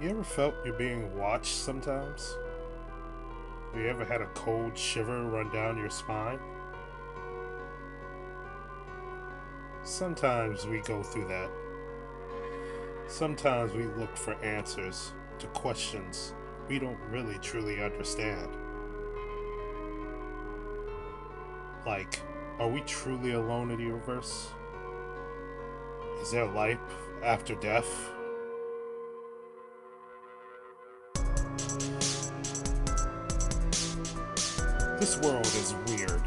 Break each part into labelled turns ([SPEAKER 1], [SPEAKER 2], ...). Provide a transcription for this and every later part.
[SPEAKER 1] You ever felt you're being watched sometimes? Have you ever had a cold shiver run down your spine? Sometimes we go through that. Sometimes we look for answers to questions we don't really truly understand. Like, are we truly alone in the universe? Is there life after death? This world is weird.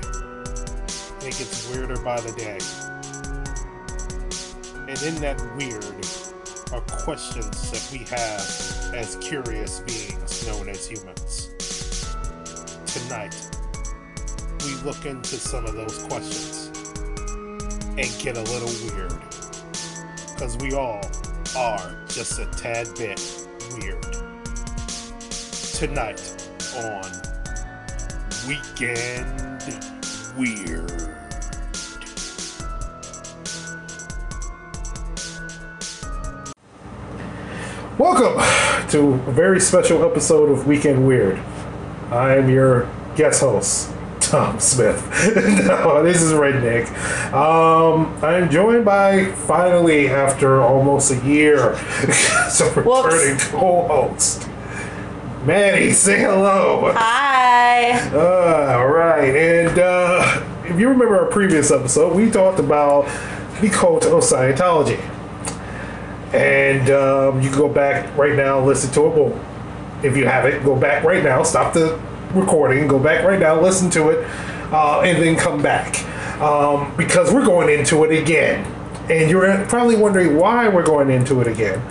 [SPEAKER 1] It gets weirder by the day. And in that weird are questions that we have as curious beings known as humans. Tonight, we look into some of those questions and get a little weird. Because we all are just a tad bit weird. Tonight on Weekend Weird. Welcome to a very special episode of Weekend Weird. I am your guest host, Tom Smith. no, this is RedNick. Um, I'm joined by finally, after almost a year, so returning co-host, Maddie. Say hello.
[SPEAKER 2] Hi.
[SPEAKER 1] Uh, all right, and uh, if you remember our previous episode, we talked about the cult of Scientology, and um, you can go back right now, and listen to it. Well, if you haven't, go back right now. Stop the recording. Go back right now, listen to it, uh, and then come back um, because we're going into it again. And you're probably wondering why we're going into it again.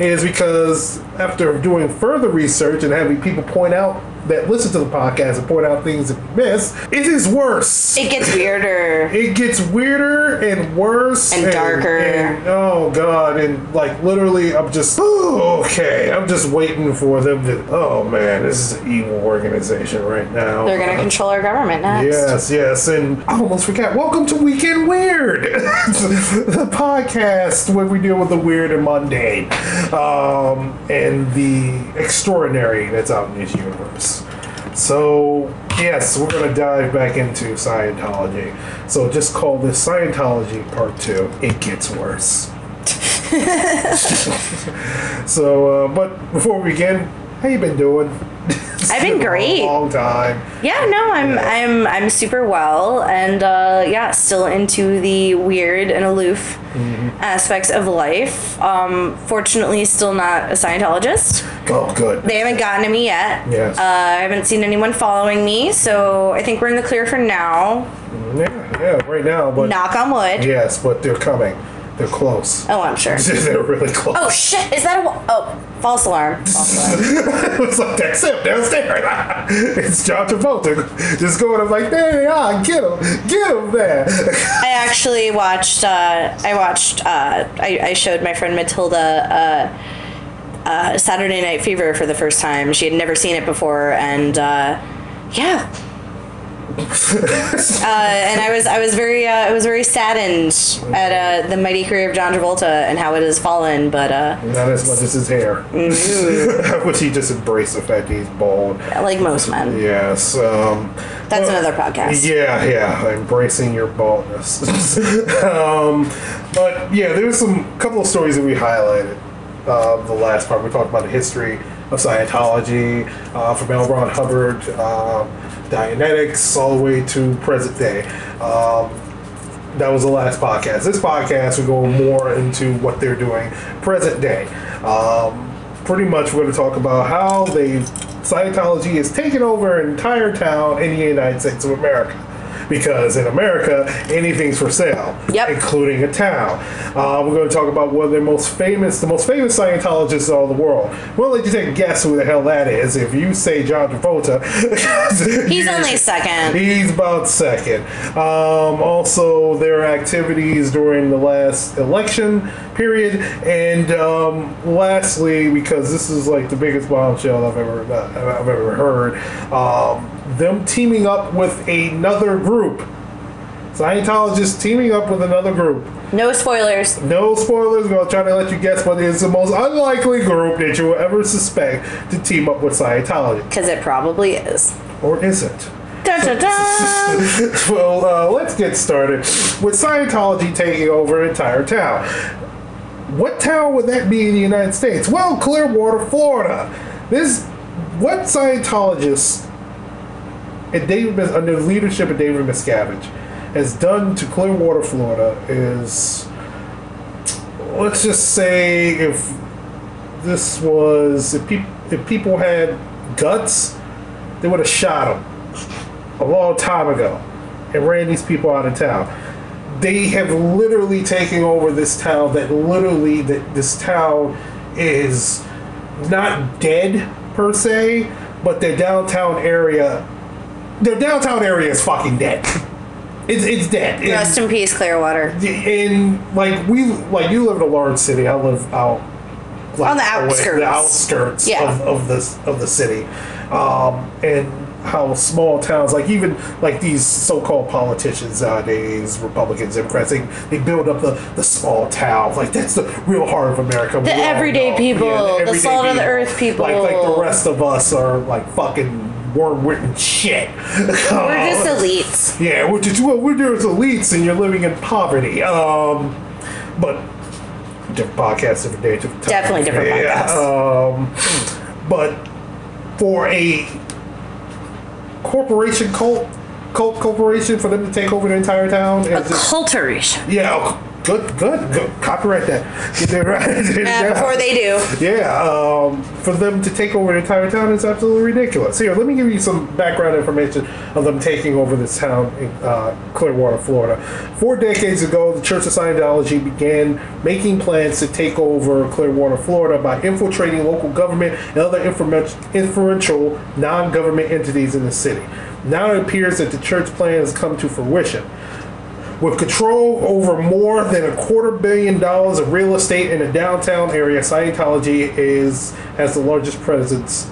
[SPEAKER 1] It is because after doing further research and having people point out that listen to the podcast and point out things that we miss, it is worse.
[SPEAKER 2] It gets weirder.
[SPEAKER 1] It gets weirder and worse
[SPEAKER 2] And darker.
[SPEAKER 1] and- oh god! And like literally, I'm just oh, okay. I'm just waiting for them to. Oh man, this is an evil organization right now.
[SPEAKER 2] They're gonna control our government next.
[SPEAKER 1] Yes, yes, and I almost forgot. Welcome to Weekend Weird, the podcast where we deal with the weird and mundane, um, and the extraordinary that's out in this universe. So, yes, we're going to dive back into Scientology. So, just call this Scientology Part 2. It gets worse. so, uh, but before we begin, how you been doing?
[SPEAKER 2] I've been great.
[SPEAKER 1] Long time.
[SPEAKER 2] Yeah, no, I'm
[SPEAKER 1] Yeah.
[SPEAKER 2] I'm I'm super well and uh, yeah, still into the weird and aloof
[SPEAKER 1] Mm-hmm.
[SPEAKER 2] aspects of life. Um, fortunately, still not a Scientologist.
[SPEAKER 1] Oh, good.
[SPEAKER 2] They haven't gotten to me yet.
[SPEAKER 1] Yes.
[SPEAKER 2] Uh, I haven't seen anyone following me, so I think we're in the clear for now.
[SPEAKER 1] Yeah, yeah, right now, but
[SPEAKER 2] Knock on wood.
[SPEAKER 1] yes, but they're coming. They're close.
[SPEAKER 2] Oh, I'm sure.
[SPEAKER 1] they're really close.
[SPEAKER 2] Oh shit! Is that a wa- oh false alarm? False alarm.
[SPEAKER 1] it's like that's him downstairs. it's John Travolta just going up like, there they are, get him, get him there.
[SPEAKER 2] I actually watched. Uh, I watched. Uh, I, I showed my friend Matilda uh, uh, Saturday Night Fever for the first time. She had never seen it before, and uh, yeah. uh, and I was I was very uh, I was very saddened at uh, the mighty career of John Travolta and how it has fallen. But uh,
[SPEAKER 1] Not as much as his hair, which he just embraced the fact he's bald.
[SPEAKER 2] like most men,
[SPEAKER 1] Yes. Um,
[SPEAKER 2] that's
[SPEAKER 1] well,
[SPEAKER 2] another podcast.
[SPEAKER 1] Yeah, yeah, embracing your baldness. um, but yeah, there's some couple of stories that we highlighted. Uh, the last part we talked about the history of Scientology, uh, from L. Ron Hubbard, um, Dianetics, all the way to present day. Um, that was the last podcast. This podcast we go more into what they're doing present day. Um, pretty much, we're going to talk about how they Scientology is taking over an entire town in the United States of America. Because in America, anything's for sale,
[SPEAKER 2] Yep.
[SPEAKER 1] including a town. Uh, we're going to talk about one of the most famous, the most famous Scientologists in all the world. We'll let you take a guess who the hell that is. If you say John Travolta,
[SPEAKER 2] He's only second.
[SPEAKER 1] He's about second. Um, also, their activities during the last election period, and um, lastly, because this is like the biggest bombshell I've ever I've ever heard, um, them teaming up with another group Scientologists teaming up with another group.
[SPEAKER 2] No spoilers.
[SPEAKER 1] No spoilers. I'm gonna try to let you guess, but it's the most unlikely group that you will ever suspect to team up with Scientology,
[SPEAKER 2] Because it probably is.
[SPEAKER 1] or is it?
[SPEAKER 2] Dun, dun, dun.
[SPEAKER 1] well, uh, let's get started with Scientology taking over an entire town. What town would that be in the United States? Well, Clearwater, Florida. This what Scientologists and David under the leadership of David Miscavige has done to Clearwater, Florida is let's just say if this was if, peop- if people had guts, they would have shot him a long time ago and ran these people out of town. They have literally taken over this town. That literally that this town is not dead per se, but their downtown area, their downtown area is fucking dead. It's it's dead. And-
[SPEAKER 2] Rest in peace, Clearwater.
[SPEAKER 1] And like we like you live in a large city. I live out like,
[SPEAKER 2] On the
[SPEAKER 1] away-
[SPEAKER 2] outskirts.
[SPEAKER 1] the outskirts
[SPEAKER 2] Yeah.
[SPEAKER 1] of, of this of the city, um, and how small towns like even like these so-called politicians nowadays, Republicans, Democrats, they, they build up the, the small town. Like that's the real heart of America.
[SPEAKER 2] The everyday people, the salt of the earth people.
[SPEAKER 1] Like like the rest of us are like fucking worm-written shit.
[SPEAKER 2] We're just elites.
[SPEAKER 1] Yeah, we're just well, we're just elites, and you're living in poverty. Um, but different podcasts, different day, different time.
[SPEAKER 2] Definitely different
[SPEAKER 1] Yeah, Um, but for a corporation cult, cult corporation for them to take over the entire town,
[SPEAKER 2] A culturation.
[SPEAKER 1] yeah, good, good, good. Copyright that. Get that right.
[SPEAKER 2] Uh, before they do.
[SPEAKER 1] Yeah, um, for them to take over the entire town is absolutely ridiculous. Here, let me give you some background information of them taking over this town in uh, Clearwater, Florida. Four decades ago, the Church of Scientology began making plans to take over Clearwater, Florida by infiltrating local government and other influential non government entities in the city. Now it appears that the church plan has come to fruition. With control over more than a quarter billion dollars of real estate in the downtown area, Scientology is has the largest presence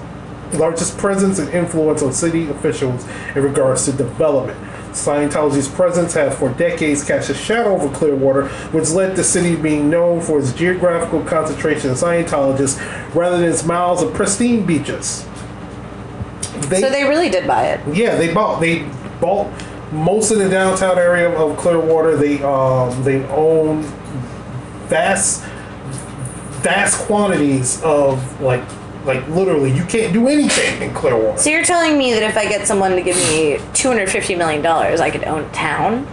[SPEAKER 1] largest presence and influence on city officials in regards to development. Scientology's presence has for decades cast a shadow over Clearwater, which led the city being known for its geographical concentration of Scientologists rather than its miles of pristine beaches. They,
[SPEAKER 2] So they really did buy it.
[SPEAKER 1] yeah, they bought they bought most of the downtown area of Clearwater. They um they own vast vast quantities of like like literally you can't do anything in Clearwater.
[SPEAKER 2] So you're telling me that if I get someone to give me $250 million, I could own a town?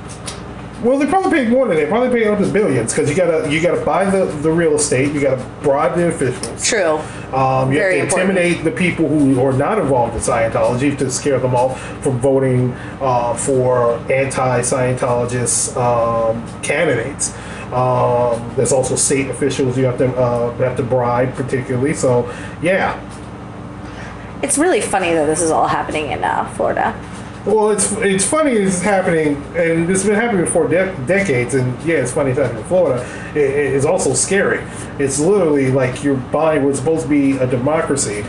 [SPEAKER 1] Well, they probably paid more than that. Probably paid up to billions because you gotta you gotta buy the, the real estate. You gotta bribe the officials.
[SPEAKER 2] True.
[SPEAKER 1] Um, you
[SPEAKER 2] Very
[SPEAKER 1] have to
[SPEAKER 2] important.
[SPEAKER 1] intimidate the people who are not involved in Scientology to scare them off from voting uh, for anti-Scientologist um, candidates. Um, there's also state officials you have to uh, have to bribe, particularly. So, yeah.
[SPEAKER 2] It's really funny that this is all happening in uh, Florida.
[SPEAKER 1] Well, it's it's funny it's happening, and it's been happening for de- decades. And yeah, it's funny it's happening in Florida. It, it is also scary. It's literally like you're buying what's supposed to be a democracy.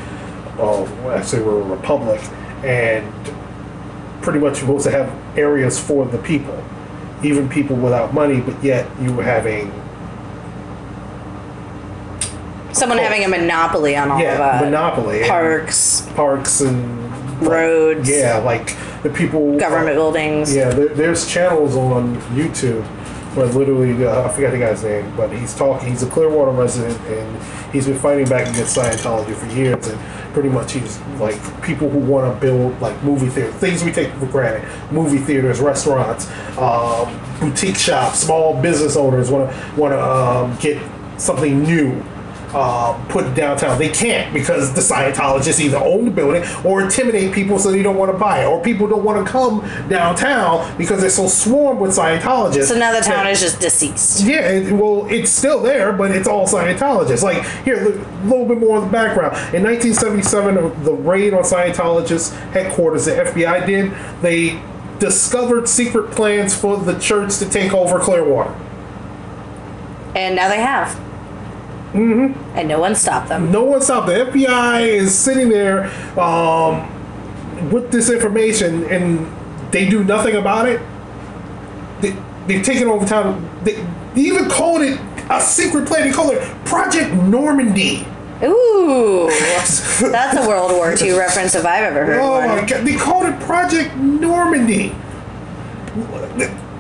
[SPEAKER 1] Oh, well, actually, we're a republic, and pretty much you're supposed to have areas for the people, even people without money. But yet you having
[SPEAKER 2] Someone having a monopoly on all
[SPEAKER 1] yeah
[SPEAKER 2] of uh,
[SPEAKER 1] monopoly
[SPEAKER 2] parks,
[SPEAKER 1] parks and
[SPEAKER 2] roads,
[SPEAKER 1] yeah, like the people
[SPEAKER 2] government buildings.
[SPEAKER 1] Yeah, there, there's channels on YouTube where literally, uh, I forgot the guy's name, but he's talking. He's a Clearwater resident, and he's been fighting back against Scientology for years. And pretty much, he's like people who want to build like movie theaters, things we take for granted, movie theaters, restaurants, um, boutique shops, small business owners want to want to um, get something new um, put downtown. They can't because the Scientologists either own the building or intimidate people so they don't want to buy it, or people don't want to come downtown because they're so swarmed with Scientologists.
[SPEAKER 2] So now the town
[SPEAKER 1] that-
[SPEAKER 2] is just deceased.
[SPEAKER 1] yeah, it, well, it's still there, but it's all Scientologists. Like, here, a little bit more of the background. In 1977, the raid on Scientologists' headquarters, the FBI did, they discovered secret plans for the church to take over Clearwater.
[SPEAKER 2] And now they have. Mm-hmm. And no one stopped them.
[SPEAKER 1] No one stopped. The FBI is sitting there um, with this information, and they do nothing about it. they, they've taken over town. They, they even called it a secret plan. They call it Project Normandy.
[SPEAKER 2] Ooh, that's a World War II reference if I've ever heard
[SPEAKER 1] Oh
[SPEAKER 2] one.
[SPEAKER 1] my god, they called it Project Normandy.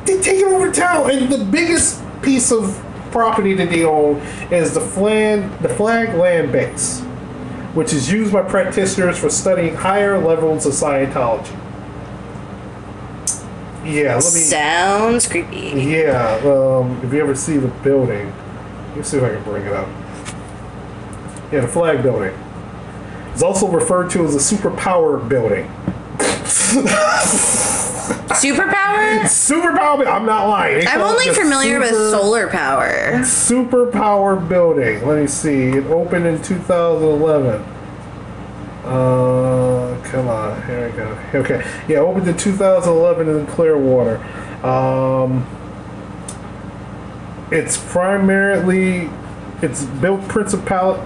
[SPEAKER 1] They taking over town, and the biggest piece of property that they own is the flag, the flag land base, which is used by practitioners for studying higher levels of Scientology. Yeah, let me.
[SPEAKER 2] Sounds creepy.
[SPEAKER 1] Yeah, um, if you ever see the building, let me see if I can bring it up. Yeah, the flag building. It's also referred to as a superpower building.
[SPEAKER 2] Superpower?
[SPEAKER 1] Superpower. I'm not lying. They
[SPEAKER 2] I'm
[SPEAKER 1] call it
[SPEAKER 2] only
[SPEAKER 1] the
[SPEAKER 2] familiar with solar power.
[SPEAKER 1] Superpower building. Let me see. It opened in 2011. Uh, come on. Here we go. Okay. Yeah, opened in 2011 in Clearwater. Um, it's primarily it's built principal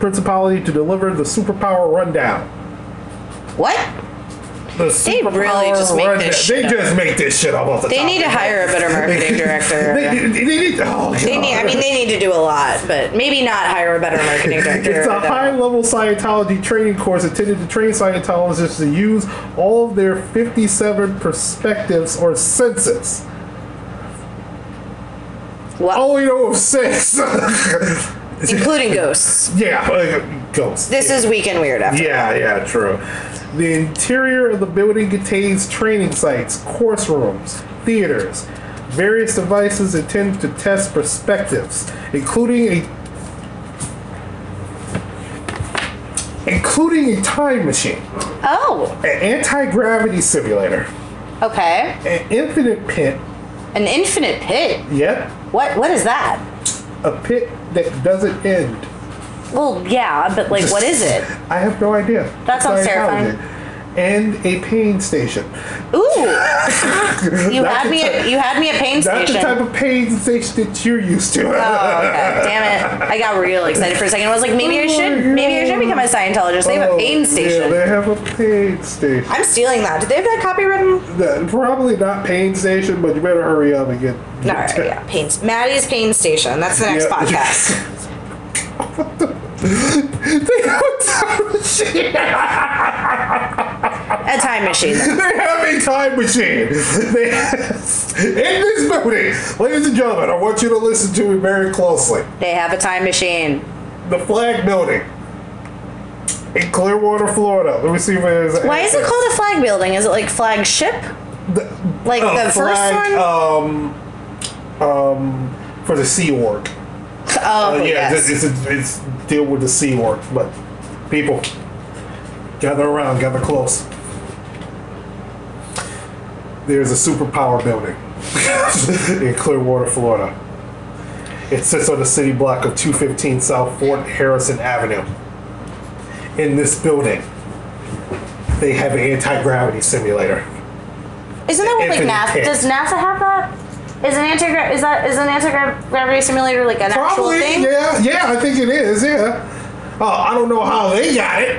[SPEAKER 1] principality to deliver the superpower rundown.
[SPEAKER 2] What?
[SPEAKER 1] The
[SPEAKER 2] They really
[SPEAKER 1] superpower
[SPEAKER 2] just make this
[SPEAKER 1] They
[SPEAKER 2] shit up.
[SPEAKER 1] just make this shit up off the
[SPEAKER 2] They
[SPEAKER 1] top
[SPEAKER 2] need to
[SPEAKER 1] their
[SPEAKER 2] hire a better marketing director.
[SPEAKER 1] They, they, they need. Oh,
[SPEAKER 2] They need, I mean, they need to do a lot, but maybe not hire a better marketing director.
[SPEAKER 1] It's a high level Scientology training course intended to train Scientologists to use all of their 57 perspectives or senses.
[SPEAKER 2] Well,
[SPEAKER 1] Only know of six.
[SPEAKER 2] including ghosts.
[SPEAKER 1] yeah, uh, ghosts.
[SPEAKER 2] This is Weekend Weird after.
[SPEAKER 1] Yeah, yeah, true. The interior of the building contains training sites, course rooms, theaters, various devices intended to test perspectives, including a including a time machine,
[SPEAKER 2] Oh,
[SPEAKER 1] an anti-gravity simulator,
[SPEAKER 2] okay.
[SPEAKER 1] an infinite pit.
[SPEAKER 2] An infinite pit.
[SPEAKER 1] Yep,
[SPEAKER 2] What? What is that?
[SPEAKER 1] a pit that doesn't end.
[SPEAKER 2] Well, yeah, but like, what is it?
[SPEAKER 1] I have no idea.
[SPEAKER 2] That sounds
[SPEAKER 1] Scientology.
[SPEAKER 2] terrifying.
[SPEAKER 1] And a pain station.
[SPEAKER 2] Ooh, you had me. At, you had me at pain station.
[SPEAKER 1] That's
[SPEAKER 2] station.
[SPEAKER 1] the type of pain station that you're used to.
[SPEAKER 2] Oh, okay. Damn it. I got real excited for a second. I was like, maybe I
[SPEAKER 1] Oh
[SPEAKER 2] should
[SPEAKER 1] my
[SPEAKER 2] maybe I should become a Scientologist. They have a
[SPEAKER 1] Oh,
[SPEAKER 2] pain
[SPEAKER 1] Yeah,
[SPEAKER 2] station.
[SPEAKER 1] they have a pain station.
[SPEAKER 2] I'm stealing that. Do they have that copywritten?
[SPEAKER 1] That- Probably not pain station, but you better hurry up and get.
[SPEAKER 2] No, right, yeah. Pain. Maddie's Pain Station. That's the next
[SPEAKER 1] Yeah.
[SPEAKER 2] podcast.
[SPEAKER 1] they have a time machine.
[SPEAKER 2] A time machine.
[SPEAKER 1] They have a time machine. They in this building, ladies and gentlemen, I want you to listen to me very closely.
[SPEAKER 2] They have a time machine.
[SPEAKER 1] The flag building in Clearwater, Florida. Let me see if there's.
[SPEAKER 2] Why is it called a flag building? Is it like flagship?
[SPEAKER 1] The,
[SPEAKER 2] Like
[SPEAKER 1] oh,
[SPEAKER 2] the first one?
[SPEAKER 1] Um, um, for the Sea Org.
[SPEAKER 2] Oh,
[SPEAKER 1] Uh, yeah,
[SPEAKER 2] yes.
[SPEAKER 1] it's, it's, it's deal with the Sea Org, but people gather around, gather close. There's a superpower building in Clearwater, Florida. It sits on the city block of 215 South Fort Harrison Avenue. In this building, they have an anti gravity simulator.
[SPEAKER 2] Isn't that what like NASA? Does NASA have that? Is an anti is that is an anti gravity simulator like an actual
[SPEAKER 1] Probably,
[SPEAKER 2] thing?
[SPEAKER 1] yeah, yeah, I think it is, yeah. Uh, I don't know how they got it.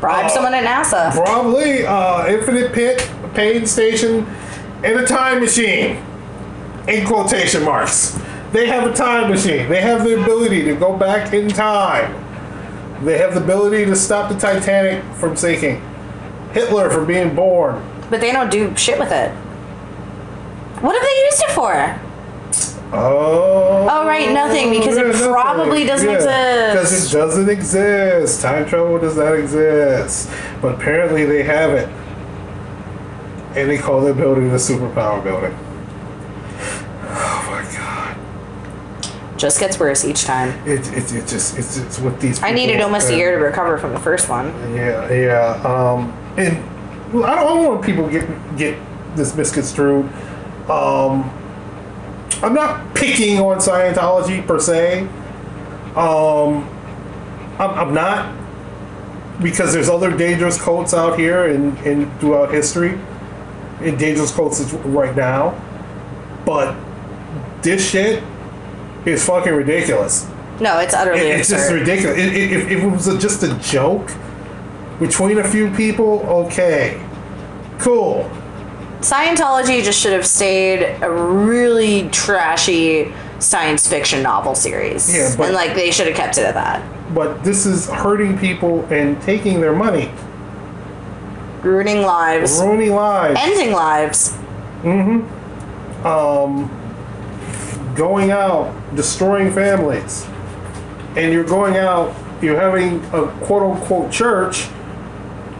[SPEAKER 2] Bribe
[SPEAKER 1] Uh,
[SPEAKER 2] someone at NASA.
[SPEAKER 1] Probably uh, infinite pit, pain station, and a time machine. In quotation marks. They have a time machine. They have the ability to go back in time. They have the ability to stop the Titanic from sinking. Hitler from being born.
[SPEAKER 2] But they don't do shit with it. What have they used it for?
[SPEAKER 1] Oh.
[SPEAKER 2] Oh, right, nothing, because it
[SPEAKER 1] nothing.
[SPEAKER 2] probably doesn't
[SPEAKER 1] Because
[SPEAKER 2] exist.
[SPEAKER 1] Because it doesn't exist. Time travel does not exist. But apparently they have it. And they call their building the superpower building. Oh my god.
[SPEAKER 2] Just gets worse each time.
[SPEAKER 1] It, it, it just, it's, it's what these
[SPEAKER 2] I needed almost a year to recover from the first one.
[SPEAKER 1] Yeah, yeah. Um, and well, I don't, I don't want people get get this misconstrued. Um, I'm not picking on Scientology per se. Um, I'm, I'm not because there's other dangerous cults out here and, and throughout history, and dangerous cults right now. But this shit is fucking ridiculous.
[SPEAKER 2] No, it's utterly
[SPEAKER 1] It- it's just ridiculous. It, it, if, if it was a, just a joke between a few people, okay, cool.
[SPEAKER 2] Scientology just should have stayed a really trashy science fiction novel series.
[SPEAKER 1] Yeah, but-
[SPEAKER 2] and like they should have kept it at that.
[SPEAKER 1] But this is hurting people and taking their money,
[SPEAKER 2] Ruining lives,
[SPEAKER 1] ruining lives,
[SPEAKER 2] ending lives. Mm-hmm.
[SPEAKER 1] Um, going out, destroying families. And you're going out, you're having a quote unquote church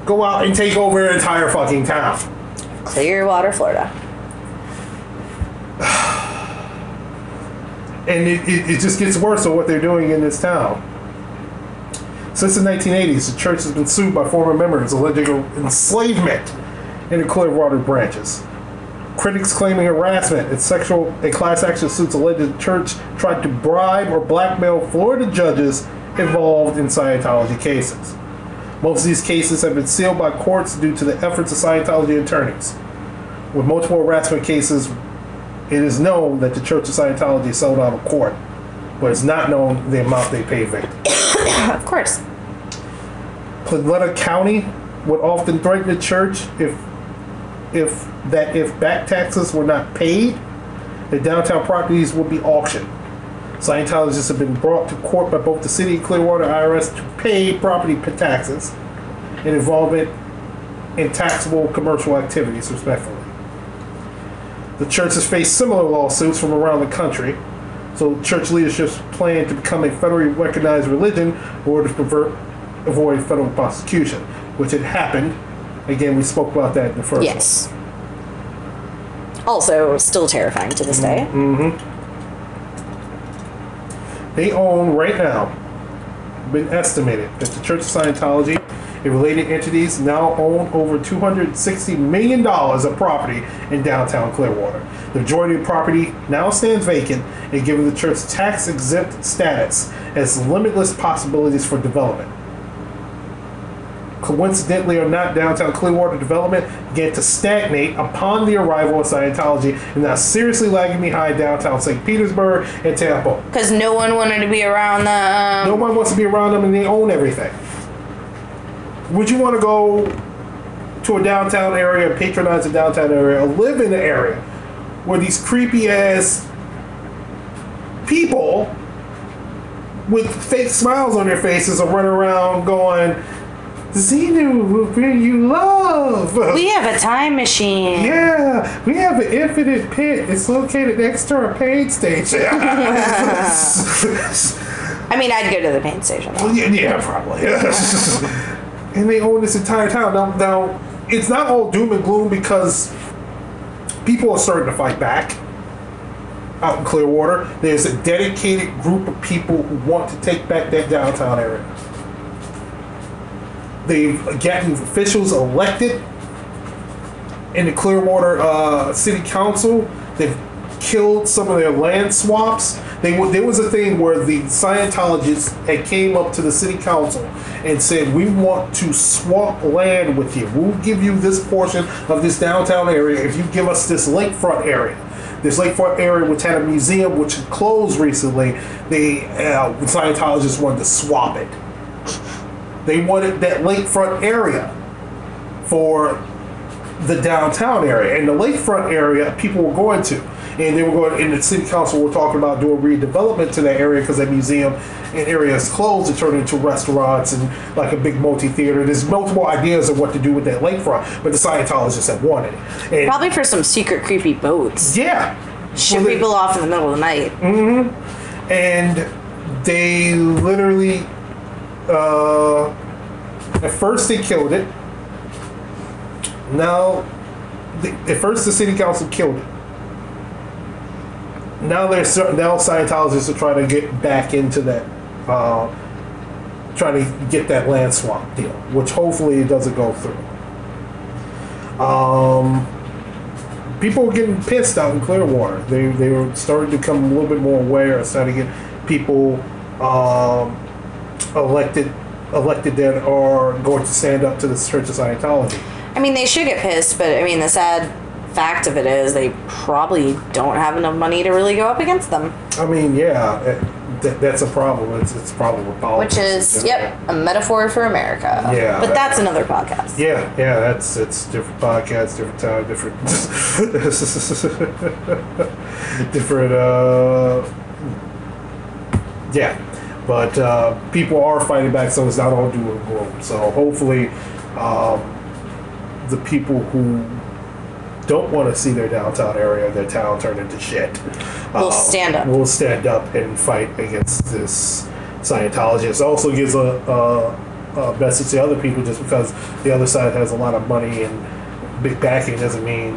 [SPEAKER 1] go out and take over an entire fucking town.
[SPEAKER 2] Clearwater, Florida.
[SPEAKER 1] And it, it, it just gets worse of what they're doing in this town. Since the 1980s, the church has been sued by former members alleging enslavement in the Clearwater branches. Critics claiming harassment and sexual and class action suits allege the church tried to bribe or blackmail Florida judges involved in Scientology cases. Most of these cases have been sealed by courts due to the efforts of Scientology attorneys. With multiple harassment cases, it is known that the Church of Scientology sold out of court, but it's not known the amount they pay victims.
[SPEAKER 2] Of course.
[SPEAKER 1] Pinellas County would often threaten the church if if that if back taxes were not paid, the downtown properties would be auctioned. Scientologists have been brought to court by both the city of Clearwater IRS to pay property taxes and involvement in taxable commercial activities, respectively. The church has faced similar lawsuits from around the country, so church leadership's plan to become a federally recognized religion in order to prevent, avoid federal prosecution, which had happened. Again, we spoke about that in the first
[SPEAKER 2] Yes. Also, still terrifying to this day. Mm-hmm.
[SPEAKER 1] They own right now, been estimated that the Church of Scientology and related entities now own over $260 million of property in downtown Clearwater. The majority of property now stands vacant and given the church tax exempt status has limitless possibilities for development. Coincidentally or not, downtown Clearwater development began to stagnate upon the arrival of Scientology and now seriously lagging behind downtown St. Petersburg and Tampa.
[SPEAKER 2] Because no one wanted to be around the. Um,
[SPEAKER 1] No one wants to be around them and they own everything. Would you want to go to a downtown area, patronize a downtown area, or live in an area where these creepy ass people with fake smiles on their faces are running around going, Xenu will bring you love.
[SPEAKER 2] we have a time machine.
[SPEAKER 1] Yeah, we have an infinite pit. It's located next to our paid station.
[SPEAKER 2] I mean, I'd go to the pain station. Though.
[SPEAKER 1] Yeah, yeah, probably. and they own this entire town. Now, now, it's not all doom and gloom because people are starting to fight back out in Clearwater. There's a dedicated group of people who want to take back that downtown area. They've gotten officials elected in the Clearwater uh, City Council. They've killed some of their land swaps. They there was a thing where the Scientologists had came up to the City Council and said, "We want to swap land with you. We'll give you this portion of this downtown area if you give us this lakefront area." This lakefront area, which had a museum which closed recently, uh, Scientologists wanted to swap it. They wanted that lakefront area for the downtown area. And the lakefront area people were going to. And they were going in the city council were talking about doing redevelopment to that area because that museum and area is closed to turn into restaurants and like a big multi-theater. There's multiple ideas of what to do with that lakefront but the scientologists have wanted it. And
[SPEAKER 2] Probably for some secret creepy boats.
[SPEAKER 1] yeah.
[SPEAKER 2] Ship
[SPEAKER 1] Well,
[SPEAKER 2] people off in the middle of the night. Mm-hmm.
[SPEAKER 1] and they literally uh, at first they killed it. Now the, at first the city council killed it. Now they're now scientologists are trying to get back into that uh, trying to get that land swap deal which hopefully doesn't go through. Um, people were getting pissed out in Clearwater. They they were starting to become a little bit more aware, starting to get people um, elected elected that are going to stand up to the Church of Scientology.
[SPEAKER 2] I mean, they should get pissed, but I mean, the sad fact of it is they probably don't have enough money to really go up against them.
[SPEAKER 1] I mean, yeah, eh, that, that's a problem. It's, it's a problem with politics.
[SPEAKER 2] Which is, yep, a metaphor for America.
[SPEAKER 1] Yeah.
[SPEAKER 2] But that's another podcast.
[SPEAKER 1] Yeah, yeah, that's it's different podcasts, different time, different, different. uh Yeah, but uh, people are fighting back, so it's not all doom and gloom. So hopefully, um, the people who don't want to see their downtown area, their town turn into shit,
[SPEAKER 2] Will
[SPEAKER 1] um,
[SPEAKER 2] stand up.
[SPEAKER 1] Will stand up and fight against this Scientologist. Also gives a, a, a message to other people. Just because the other side has a lot of money and big backing doesn't mean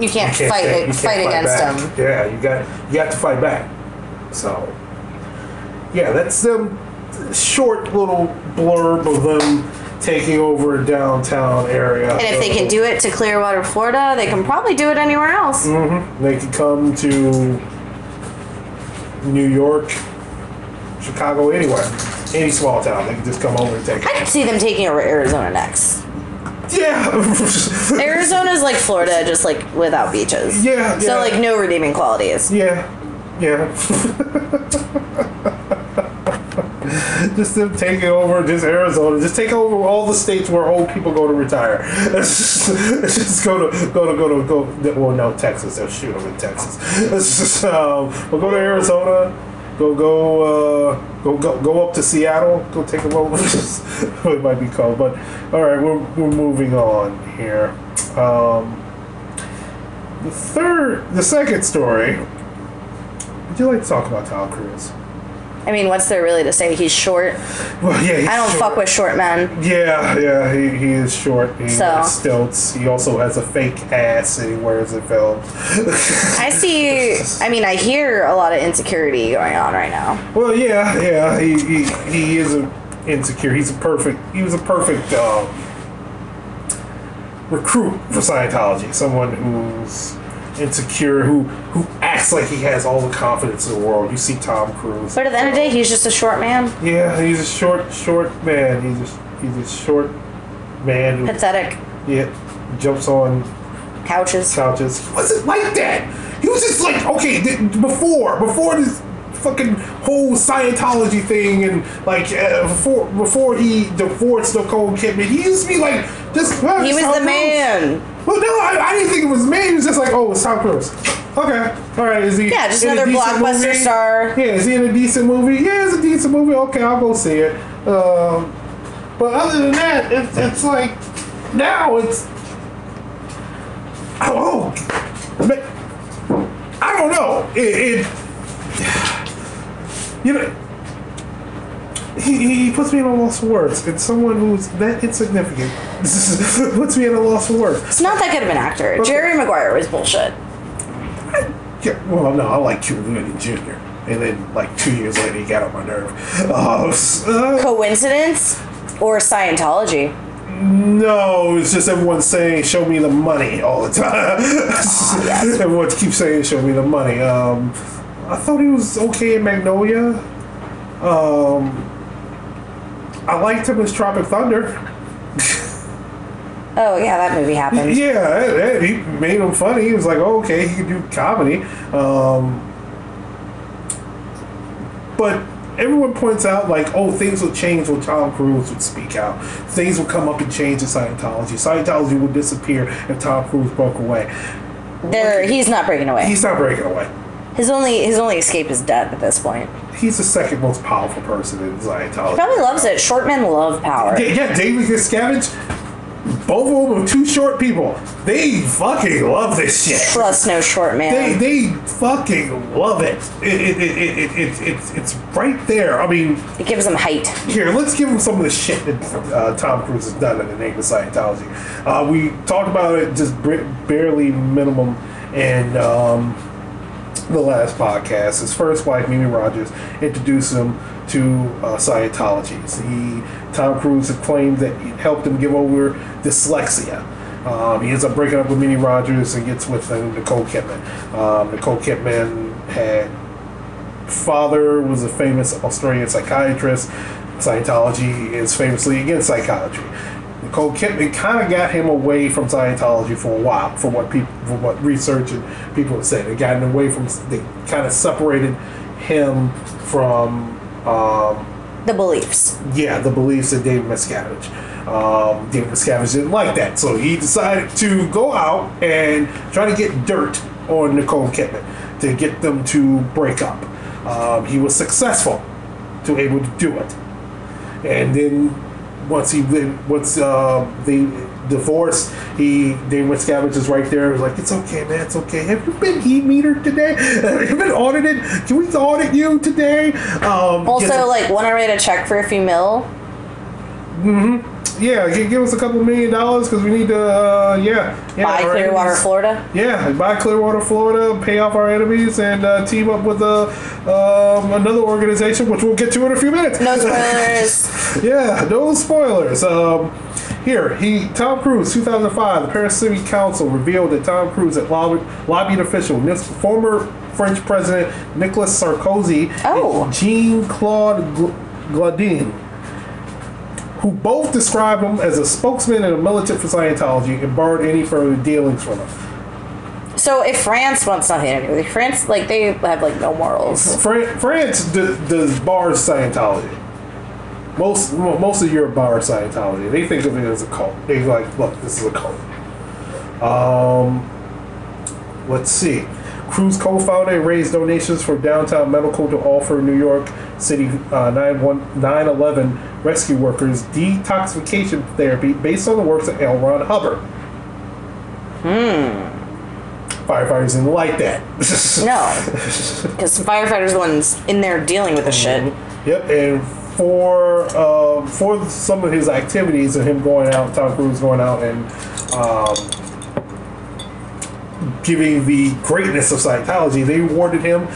[SPEAKER 2] You can't,
[SPEAKER 1] you can't
[SPEAKER 2] fight
[SPEAKER 1] stand-
[SPEAKER 2] it,
[SPEAKER 1] you
[SPEAKER 2] fight,
[SPEAKER 1] can't
[SPEAKER 2] against
[SPEAKER 1] back.
[SPEAKER 2] them.
[SPEAKER 1] Yeah, you got you have to fight back. So yeah, that's them short little blurb of them taking over a downtown area.
[SPEAKER 2] And if they can do it to Clearwater, Florida, they can probably do it anywhere else. Mm-hmm.
[SPEAKER 1] they could come to New York, Chicago, anywhere, any small town. They can just come over and take
[SPEAKER 2] I
[SPEAKER 1] it.
[SPEAKER 2] could see them taking over Arizona next.
[SPEAKER 1] Yeah,
[SPEAKER 2] Arizona's like Florida, just like without beaches.
[SPEAKER 1] Yeah,
[SPEAKER 2] So
[SPEAKER 1] yeah.
[SPEAKER 2] like no redeeming qualities.
[SPEAKER 1] yeah, yeah. just them taking over just Arizona, just take over all the states where old people go to retire. Just, just go to go to go to go. Well, no, Texas. They'll shoot them in Texas. Just um, we'll go to Arizona. Go go uh, go go go up to Seattle. Go take them over. it might be cold, but all right, we're we're moving on here. Um, the third, the second story. Would you like to talk about Tom Cruise?
[SPEAKER 2] I mean, what's there really to say? He's short.
[SPEAKER 1] Well, yeah, he's
[SPEAKER 2] I don't
[SPEAKER 1] short.
[SPEAKER 2] fuck with short men.
[SPEAKER 1] Yeah, yeah, he, he is short. He
[SPEAKER 2] So.
[SPEAKER 1] stilts. He also has a fake ass and he wears in films.
[SPEAKER 2] I see. I mean, I hear a lot of insecurity going on right now.
[SPEAKER 1] well, yeah, yeah, he, he, he is a insecure. He's a perfect. He was a perfect um, recruit for Scientology. Someone who's insecure, who who acts like he has all the confidence in the world. You see Tom Cruise.
[SPEAKER 2] But at the end of the day, he's just a short man.
[SPEAKER 1] Yeah, he's a short, short man. He's a, he's a short man who
[SPEAKER 2] Pathetic.
[SPEAKER 1] yeah, jumps on
[SPEAKER 2] Couches.
[SPEAKER 1] couches. He wasn't like that. He was just like okay th- before before this fucking whole Scientology thing and like uh, before before he divorced Nicole Kidman. He used to be like this.
[SPEAKER 2] He was the
[SPEAKER 1] Cruise. Well, no, I, I didn't think it was me. It was just like oh, it's Tom Cruise. Okay, all right. Is he?
[SPEAKER 2] Yeah, just another blockbuster
[SPEAKER 1] movie?
[SPEAKER 2] star.
[SPEAKER 1] Yeah, is he in a decent movie? Yeah, it's a decent movie. Okay, I'll go see it. Um, but other than that, it's, it's like now it's oh, oh I don't know. It, it you know. He, he puts me in a loss of words. And someone who's that insignificant puts me in a loss of words.
[SPEAKER 2] It's not that good of an actor. Jerry Maguire was bullshit.
[SPEAKER 1] Yeah, well, no, I like Cuba Gooding Jr. And then, like, two years later, he got on my nerve. Uh, uh,
[SPEAKER 2] Coincidence or Scientology?
[SPEAKER 1] no, it's just everyone saying, show me the money all the time. Everyone keeps saying, show me the money. Um, I thought he was okay in Magnolia. Um, I liked him as Tropic Thunder.
[SPEAKER 2] Oh yeah, that movie happened.
[SPEAKER 1] Yeah, it- it- he made him funny. He was like, oh, okay, he can do comedy. Um, but everyone points out, like, oh, things will change when Tom Cruise would speak out. Things will come up and change in Scientology. Scientology will disappear if Tom Cruise broke away.
[SPEAKER 2] There, he's not breaking away.
[SPEAKER 1] He's not breaking away.
[SPEAKER 2] His only his only escape is death at this point.
[SPEAKER 1] He's the second most powerful person in Scientology.
[SPEAKER 2] Probably loves it. Short men love power.
[SPEAKER 1] Yeah, yeah, David Miscavige, both of them are two short people. They fucking love this shit.
[SPEAKER 2] Trust no short man.
[SPEAKER 1] they fucking love it. It, it, it, it, it, it, it's it's right there. I mean,
[SPEAKER 2] It gives them height.
[SPEAKER 1] here, let's give them some of the shit that uh, Tom Cruise has done in the name of Scientology. Uh, we talked about it just barely minimum and. um, the last podcast. His first wife, Mimi Rogers, introduced him to uh, Scientology. He, Tom Cruise had claimed that it helped him give over dyslexia. Um, he ends up breaking up with Mimi Rogers and gets with uh, Nicole Kidman. Um, Nicole Kidman had father was a famous Australian psychiatrist. Scientology is famously against psychiatry. Nicole Kidman kind of got him away from Scientology for a while, for what people, for what research and people have said. They got him away from, they kind of separated him from um,
[SPEAKER 2] The beliefs.
[SPEAKER 1] yeah, the beliefs of David Miscavige. Um, David Miscavige didn't like that, so he decided to go out and try to get dirt on Nicole Kidman to get them to break up. Um, he was successful to able to do it, and then once he once uh, they divorced, he David Miscavige is right there. Like it's okay, man, it's okay. Have you been heat meter today? Have you been audited? Can we audit you today? Um,
[SPEAKER 2] Also, like, want to write a check for a few mil?
[SPEAKER 1] Yeah, give, give us a couple million dollars because we need to, uh, yeah, yeah.
[SPEAKER 2] Buy Clearwater,
[SPEAKER 1] enemies-
[SPEAKER 2] Florida?
[SPEAKER 1] Yeah, buy Clearwater, Florida, pay off our enemies, and uh, team up with uh, um, another organization, which we'll get to in a few minutes.
[SPEAKER 2] No spoilers.
[SPEAKER 1] Yeah, no spoilers. Um, here, he Tom Cruise, 2005. The Paris City Council revealed that Tom Cruise had lobbied, lobbied official, former French President Nicolas Sarkozy,
[SPEAKER 2] Oh.
[SPEAKER 1] and Jean Claude Gaudin, who both described him as a spokesman and a militant for Scientology, and barred any further dealings from him.
[SPEAKER 2] So if France wants nothing to do with it, France, like, they have, like, no morals.
[SPEAKER 1] Fran- France d- does bars Scientology. Most mo- most of Europe bars Scientology. They think of it as a cult. They like, look, this is a cult. Um, let's see. Cruise co-founded and raised donations for Downtown Medical to offer New York City uh, 911 rescue workers detoxification therapy based on the works of L. Ron Hubbard. Hmm. Firefighters didn't like that.
[SPEAKER 2] No. Because firefighters are the ones in there dealing with the shit.
[SPEAKER 1] Yep, and for um, for some of his activities and him going out, Tom Cruise going out and um, giving the greatness of Scientology, they awarded him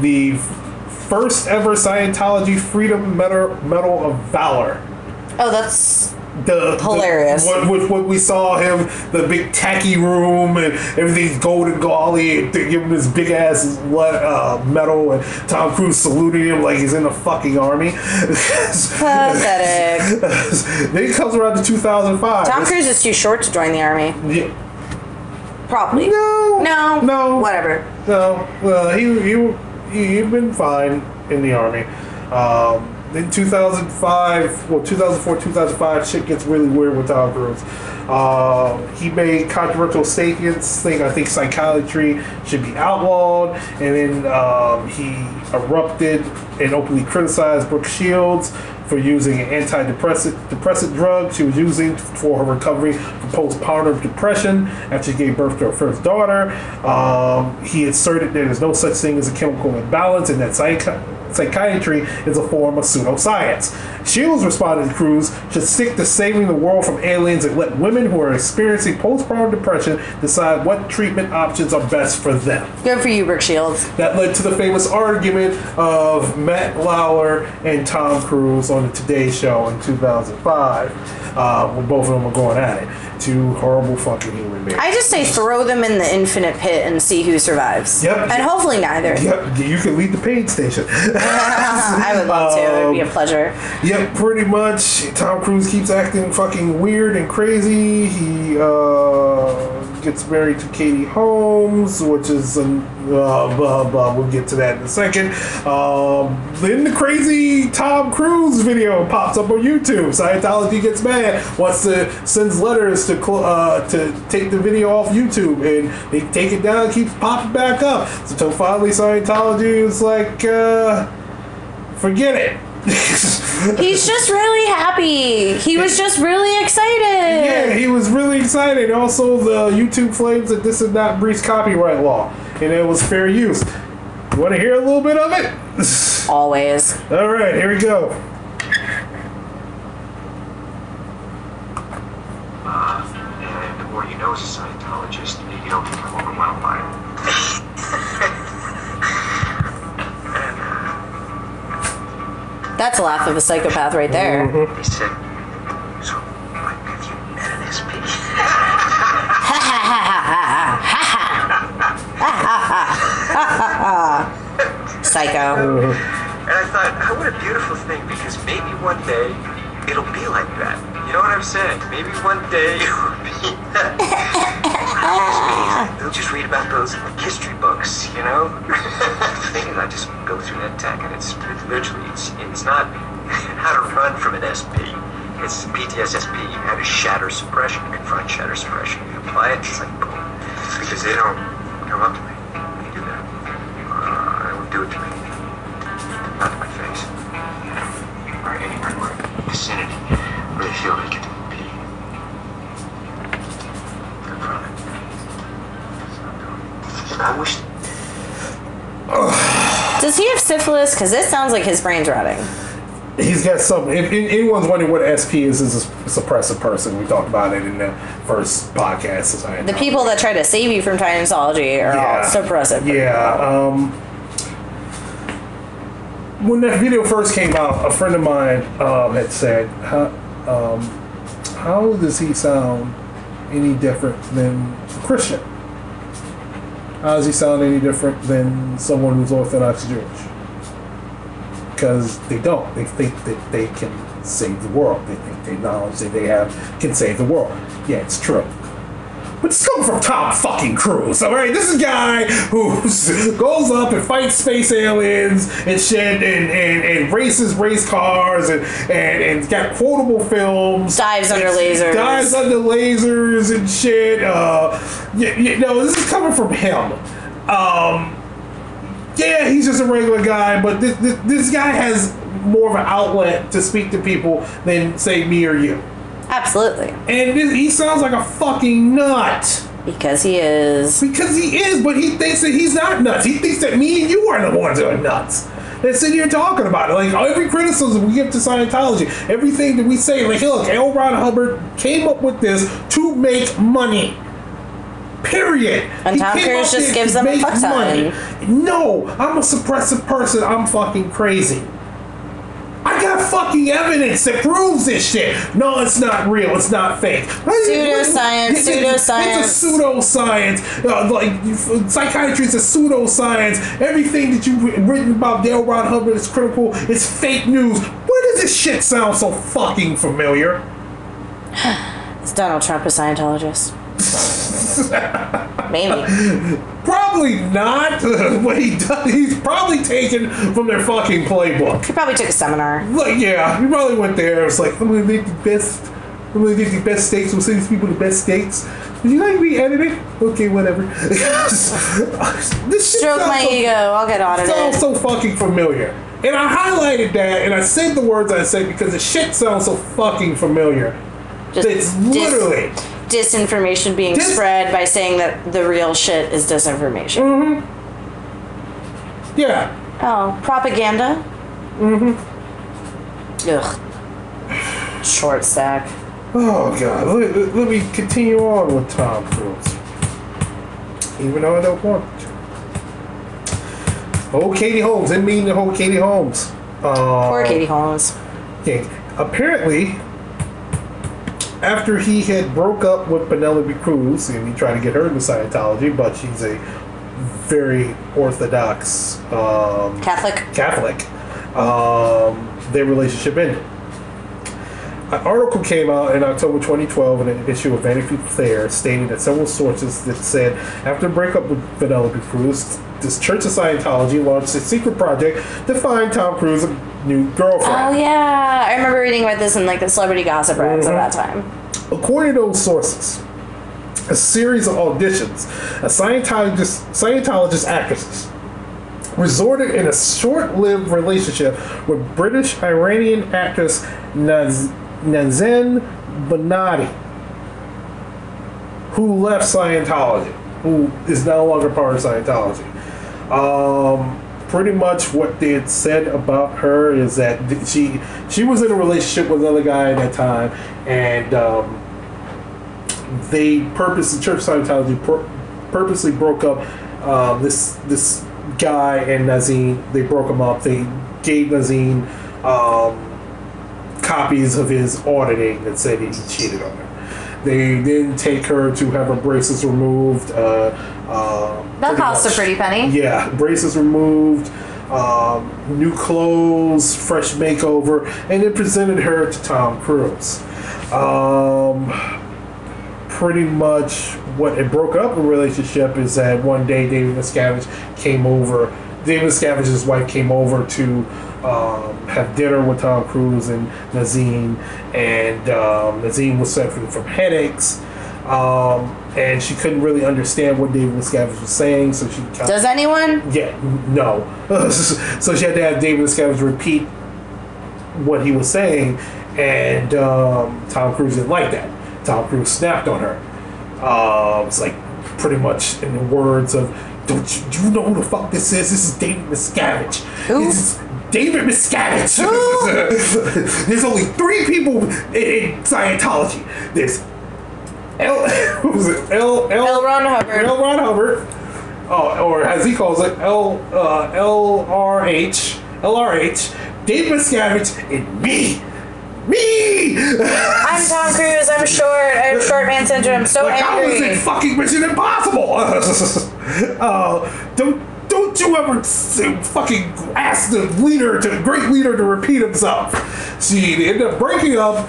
[SPEAKER 1] the first ever Scientology Freedom Medal, Medal of Valor.
[SPEAKER 2] Oh, that's
[SPEAKER 1] The, the-
[SPEAKER 2] Hilarious.
[SPEAKER 1] what, what, what we saw him, the big tacky room and everything's golden golly, and they give him this big ass uh, medal, and Tom Cruise saluting him like he's in the fucking army.
[SPEAKER 2] pathetic.
[SPEAKER 1] then he comes around to 2005.
[SPEAKER 2] Tom Cruise is too short to join the army.
[SPEAKER 1] Yeah.
[SPEAKER 2] Probably.
[SPEAKER 1] No.
[SPEAKER 2] No.
[SPEAKER 1] No.
[SPEAKER 2] Whatever.
[SPEAKER 1] No. Well, he he he he'd been fine in the army. Um, in 2005, well, 2004, 2005, shit gets really weird with Tom Cruise. Uh, he made controversial statements, saying I think psychiatry should be outlawed, and then um, he erupted and openly criticized Brooke Shields for using an antidepressant depressant drug she was using for her recovery from postpartum depression after she gave birth to her first daughter. Um, he asserted that there's no such thing as a chemical imbalance and that psych- psychiatry is a form of pseudoscience. Shields responded to Cruise should stick to saving the world from aliens and let women who are experiencing postpartum depression decide what treatment options are best for them.
[SPEAKER 2] Good for you, Brooke Shields.
[SPEAKER 1] That led to the famous argument of Matt Lauer and Tom Cruise on the Today Show in 2005, uh, when both of them were going at it. Two horrible fucking human beings.
[SPEAKER 2] I just say throw them in the infinite pit and see who survives.
[SPEAKER 1] Yep.
[SPEAKER 2] And hopefully neither.
[SPEAKER 1] Yep, you can lead the paid station.
[SPEAKER 2] I would love to. It would be a
[SPEAKER 1] Um,
[SPEAKER 2] pleasure.
[SPEAKER 1] Yep, pretty much. Tom Cruise keeps acting fucking weird and crazy. He uh, gets married to Katie Holmes, which is um, uh, blah blah. We'll get to that in a second. Um, then the crazy Tom Cruise video pops up on YouTube. Scientology gets mad, wants to sends letters to cl- uh, to take the video off YouTube, and they take it down. It keeps popping back up. So finally Scientology is like, uh, forget it.
[SPEAKER 2] He's just really happy. He was just really excited.
[SPEAKER 1] Yeah, he was really excited. Also, the YouTube claims that this is not breach copyright law and it was fair use. You want to hear a little bit of it?
[SPEAKER 2] Always.
[SPEAKER 1] All right, here we go.
[SPEAKER 3] And the more you know as
[SPEAKER 2] That's a laugh of a psychopath right there. Mm-hmm.
[SPEAKER 3] He said, so have you met an SP?
[SPEAKER 2] Psycho.
[SPEAKER 3] And I thought, oh, what a beautiful thing, because maybe one day it'll be like that. You know what I'm saying? Maybe one day it will be that. Excuse me, just read about those history books, you know? the thing is, I just go through that tech, and it's, it's literally, it's, it's not how to run from an SP. It's PTSSP, how to shatter suppression, confront shatter suppression. You apply it, it's like boom. Because they don't come up to me
[SPEAKER 2] Because this sounds like his brain's rotting.
[SPEAKER 1] He's got some. If, if anyone's wondering what SP is, is a suppressive person. We talked about it in the first podcast.
[SPEAKER 2] The people that try to save you from Scientology are all suppressive.
[SPEAKER 1] Yeah. Um, when that video first came out, a friend of mine um, had said, how, um, "How does he sound any different than a Christian? How does he sound any different than someone who's Orthodox Jewish?" Because they don't. They think that they can save the world. They think the knowledge that they have can save the world. Yeah, it's true. But it's coming from Tom fucking Cruise, all right? This is a guy who goes up and fights space aliens and shit and, and, and races race cars and, and, and got quotable films.
[SPEAKER 2] Dives under lasers.
[SPEAKER 1] Dives under lasers and shit. Uh, you, you know, this is coming from him. Um, yeah, he's just a regular guy, but this, this, this guy has more of an outlet to speak to people than, say, me or you.
[SPEAKER 2] Absolutely.
[SPEAKER 1] And this, he sounds like a fucking nut.
[SPEAKER 2] Because he is.
[SPEAKER 1] Because he is, but he thinks that he's not nuts. He thinks that me and you are the ones that are nuts. And sitting here talking about it. Like every criticism we give to Scientology, everything that we say, like, hey, look, L. Ron Hubbard came up with this to make money. Period.
[SPEAKER 2] And Tom Cruise just gives them a fuck
[SPEAKER 1] money. No, I'm a suppressive person. I'm fucking crazy. I got fucking evidence that proves this shit. No, it's not real. It's not fake.
[SPEAKER 2] Pseudoscience,
[SPEAKER 1] It's
[SPEAKER 2] pseudoscience.
[SPEAKER 1] It's a pseudoscience. Uh, like psychiatry is a pseudoscience. Everything that you've written about Dale Ron Hubbard is critical. It's fake news. Where does this shit sound so fucking familiar?
[SPEAKER 2] Is Donald Trump a Scientologist? Maybe.
[SPEAKER 1] Probably not. what he does, he's probably taken from their fucking playbook.
[SPEAKER 2] He probably took a seminar.
[SPEAKER 1] Like, yeah, he probably went there. It was like, I'm gonna make the best. I'm gonna get the best steaks. We'll send these people the best steaks. Would you like me edited? Okay, whatever. this shit
[SPEAKER 2] Stroke my
[SPEAKER 1] so,
[SPEAKER 2] ego. I'll get
[SPEAKER 1] Sounds so fucking familiar. And I highlighted that, and I said the words I said because the shit sounds so fucking familiar.
[SPEAKER 2] Just
[SPEAKER 1] It's literally.
[SPEAKER 2] Disinformation being
[SPEAKER 1] Dis-
[SPEAKER 2] spread by saying that the real shit is disinformation.
[SPEAKER 1] Mm. Yeah.
[SPEAKER 2] Oh, propaganda? Mm-hmm. Ugh. Short stack.
[SPEAKER 1] Oh god, let, let- let me continue on with Tom Cruise. Even though I don't want to. Oh, Katie Holmes. Didn't mean the whole Katie Holmes. Uh,
[SPEAKER 2] Poor Katie Holmes.
[SPEAKER 1] Okay. Apparently, after he had broke up with Penelope Cruz and he tried to get her into Scientology, but she's a very orthodox um,
[SPEAKER 2] Catholic?
[SPEAKER 1] Catholic, um, their relationship ended. An article came out in October 2012 in an issue of Vanity Fair stating that several sources that said after breakup with Penelope Cruz, this Church of Scientology launched a secret project to find Tom Cruise a new girlfriend.
[SPEAKER 2] Oh yeah, I remember reading about this in like the celebrity gossip rags
[SPEAKER 1] Mm-hmm.
[SPEAKER 2] at that time.
[SPEAKER 1] According to those sources, a series of auditions, a Scientologist, Scientologist actresses resorted in a short-lived relationship with British Iranian actress Naz- Nazanin Boniadi, who left Scientology, who is no longer part of Scientology. Um, pretty much what they had said about her is that she she was in a relationship with another guy at that time, and um, they purpose the Church Scientology pur- purposely broke up um, this this guy and Nazine. They broke him up. They gave Nazine um, copies of his auditing that said he cheated on her. They then take her to have her braces removed. Uh, uh,
[SPEAKER 2] That
[SPEAKER 1] pretty
[SPEAKER 2] costs a pretty penny.
[SPEAKER 1] yeah, braces removed, um, new clothes, fresh makeover, and it presented her to Tom Cruise. Um, pretty much what had broken up a relationship is that one day David Miscavige came over. David Miscavige's wife came over to um, have dinner with Tom Cruise and Nazim, and um, Nazim was suffering from headaches. Um, and she couldn't really understand what David Miscavige was saying, so she kinda-
[SPEAKER 2] Does anyone?
[SPEAKER 1] yeah, no. so she had to have David Miscavige repeat what he was saying, and um, Tom Cruise didn't like that. Tom Cruise snapped on her. Uh, it's like pretty much in the words of, "Don't you, do you know who the fuck this is? This is David Miscavige.
[SPEAKER 2] Who?
[SPEAKER 1] This is David Miscavige. There's only three people in, in Scientology. There's L. What was it? L. L.
[SPEAKER 2] L. Ron Hubbard.
[SPEAKER 1] L. Ron Hubbard. Oh, or as he calls it, L. Uh, LRH. LRH. Dave Miscavige and me. Me.
[SPEAKER 2] I'm Tom Cruise. I'm short. I have short man syndrome. I'm so
[SPEAKER 1] like I was in fucking Mission Impossible. uh, don't don't you ever fucking ask the leader, to the great leader, to repeat himself. See, She ended up breaking up.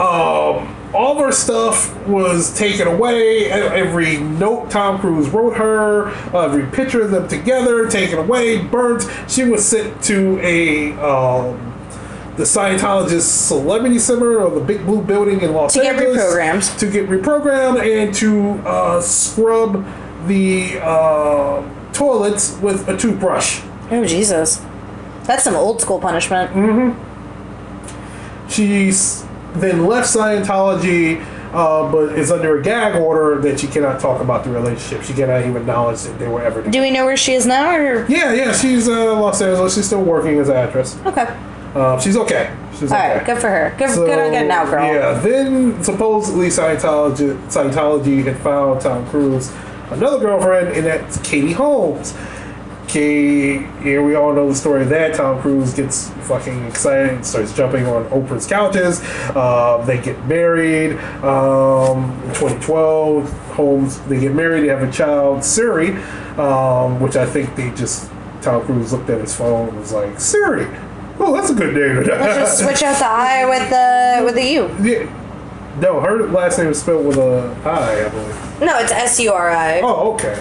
[SPEAKER 1] Um, all of her stuff was taken away. Every note Tom Cruise wrote her, uh, every picture of them together, taken away, burnt. She was sent to a um, the Scientologist Celebrity Center or the Big Blue Building in Los
[SPEAKER 2] To get
[SPEAKER 1] Angeles
[SPEAKER 2] reprogrammed.
[SPEAKER 1] to get reprogrammed and to uh, scrub the uh, toilets with a toothbrush.
[SPEAKER 2] Oh Jesus, that's some old school punishment.
[SPEAKER 1] Mm. She's then left Scientology, uh, but is under a gag order that she cannot talk about the relationship. She cannot even acknowledge that they were ever together.
[SPEAKER 2] Do we know where she is now? Or
[SPEAKER 1] Yeah, yeah, she's uh, Los Angeles. She's still working as an actress.
[SPEAKER 2] okay,
[SPEAKER 1] Uh, she's okay. She's
[SPEAKER 2] all
[SPEAKER 1] okay.
[SPEAKER 2] right, good for her. Good,
[SPEAKER 1] So,
[SPEAKER 2] good on good now, girl.
[SPEAKER 1] Yeah. Then supposedly Scientology Scientology had found Tom Cruise another girlfriend, and that's Katie Holmes. Okay, here we all know the story of that. Tom Cruise gets fucking excited, starts jumping on Oprah's couches. Uh, they get married. Um, in 2012, Holmes they get married. They have a child, Siri, um, which I think they just Tom Cruise looked at his phone and was like, Siri. Oh, that's a good name.
[SPEAKER 2] Just switch out the I with the with the U.
[SPEAKER 1] Yeah. No, her last name is spelled with a I, I believe.
[SPEAKER 2] No, it's S U R I.
[SPEAKER 1] Oh, okay.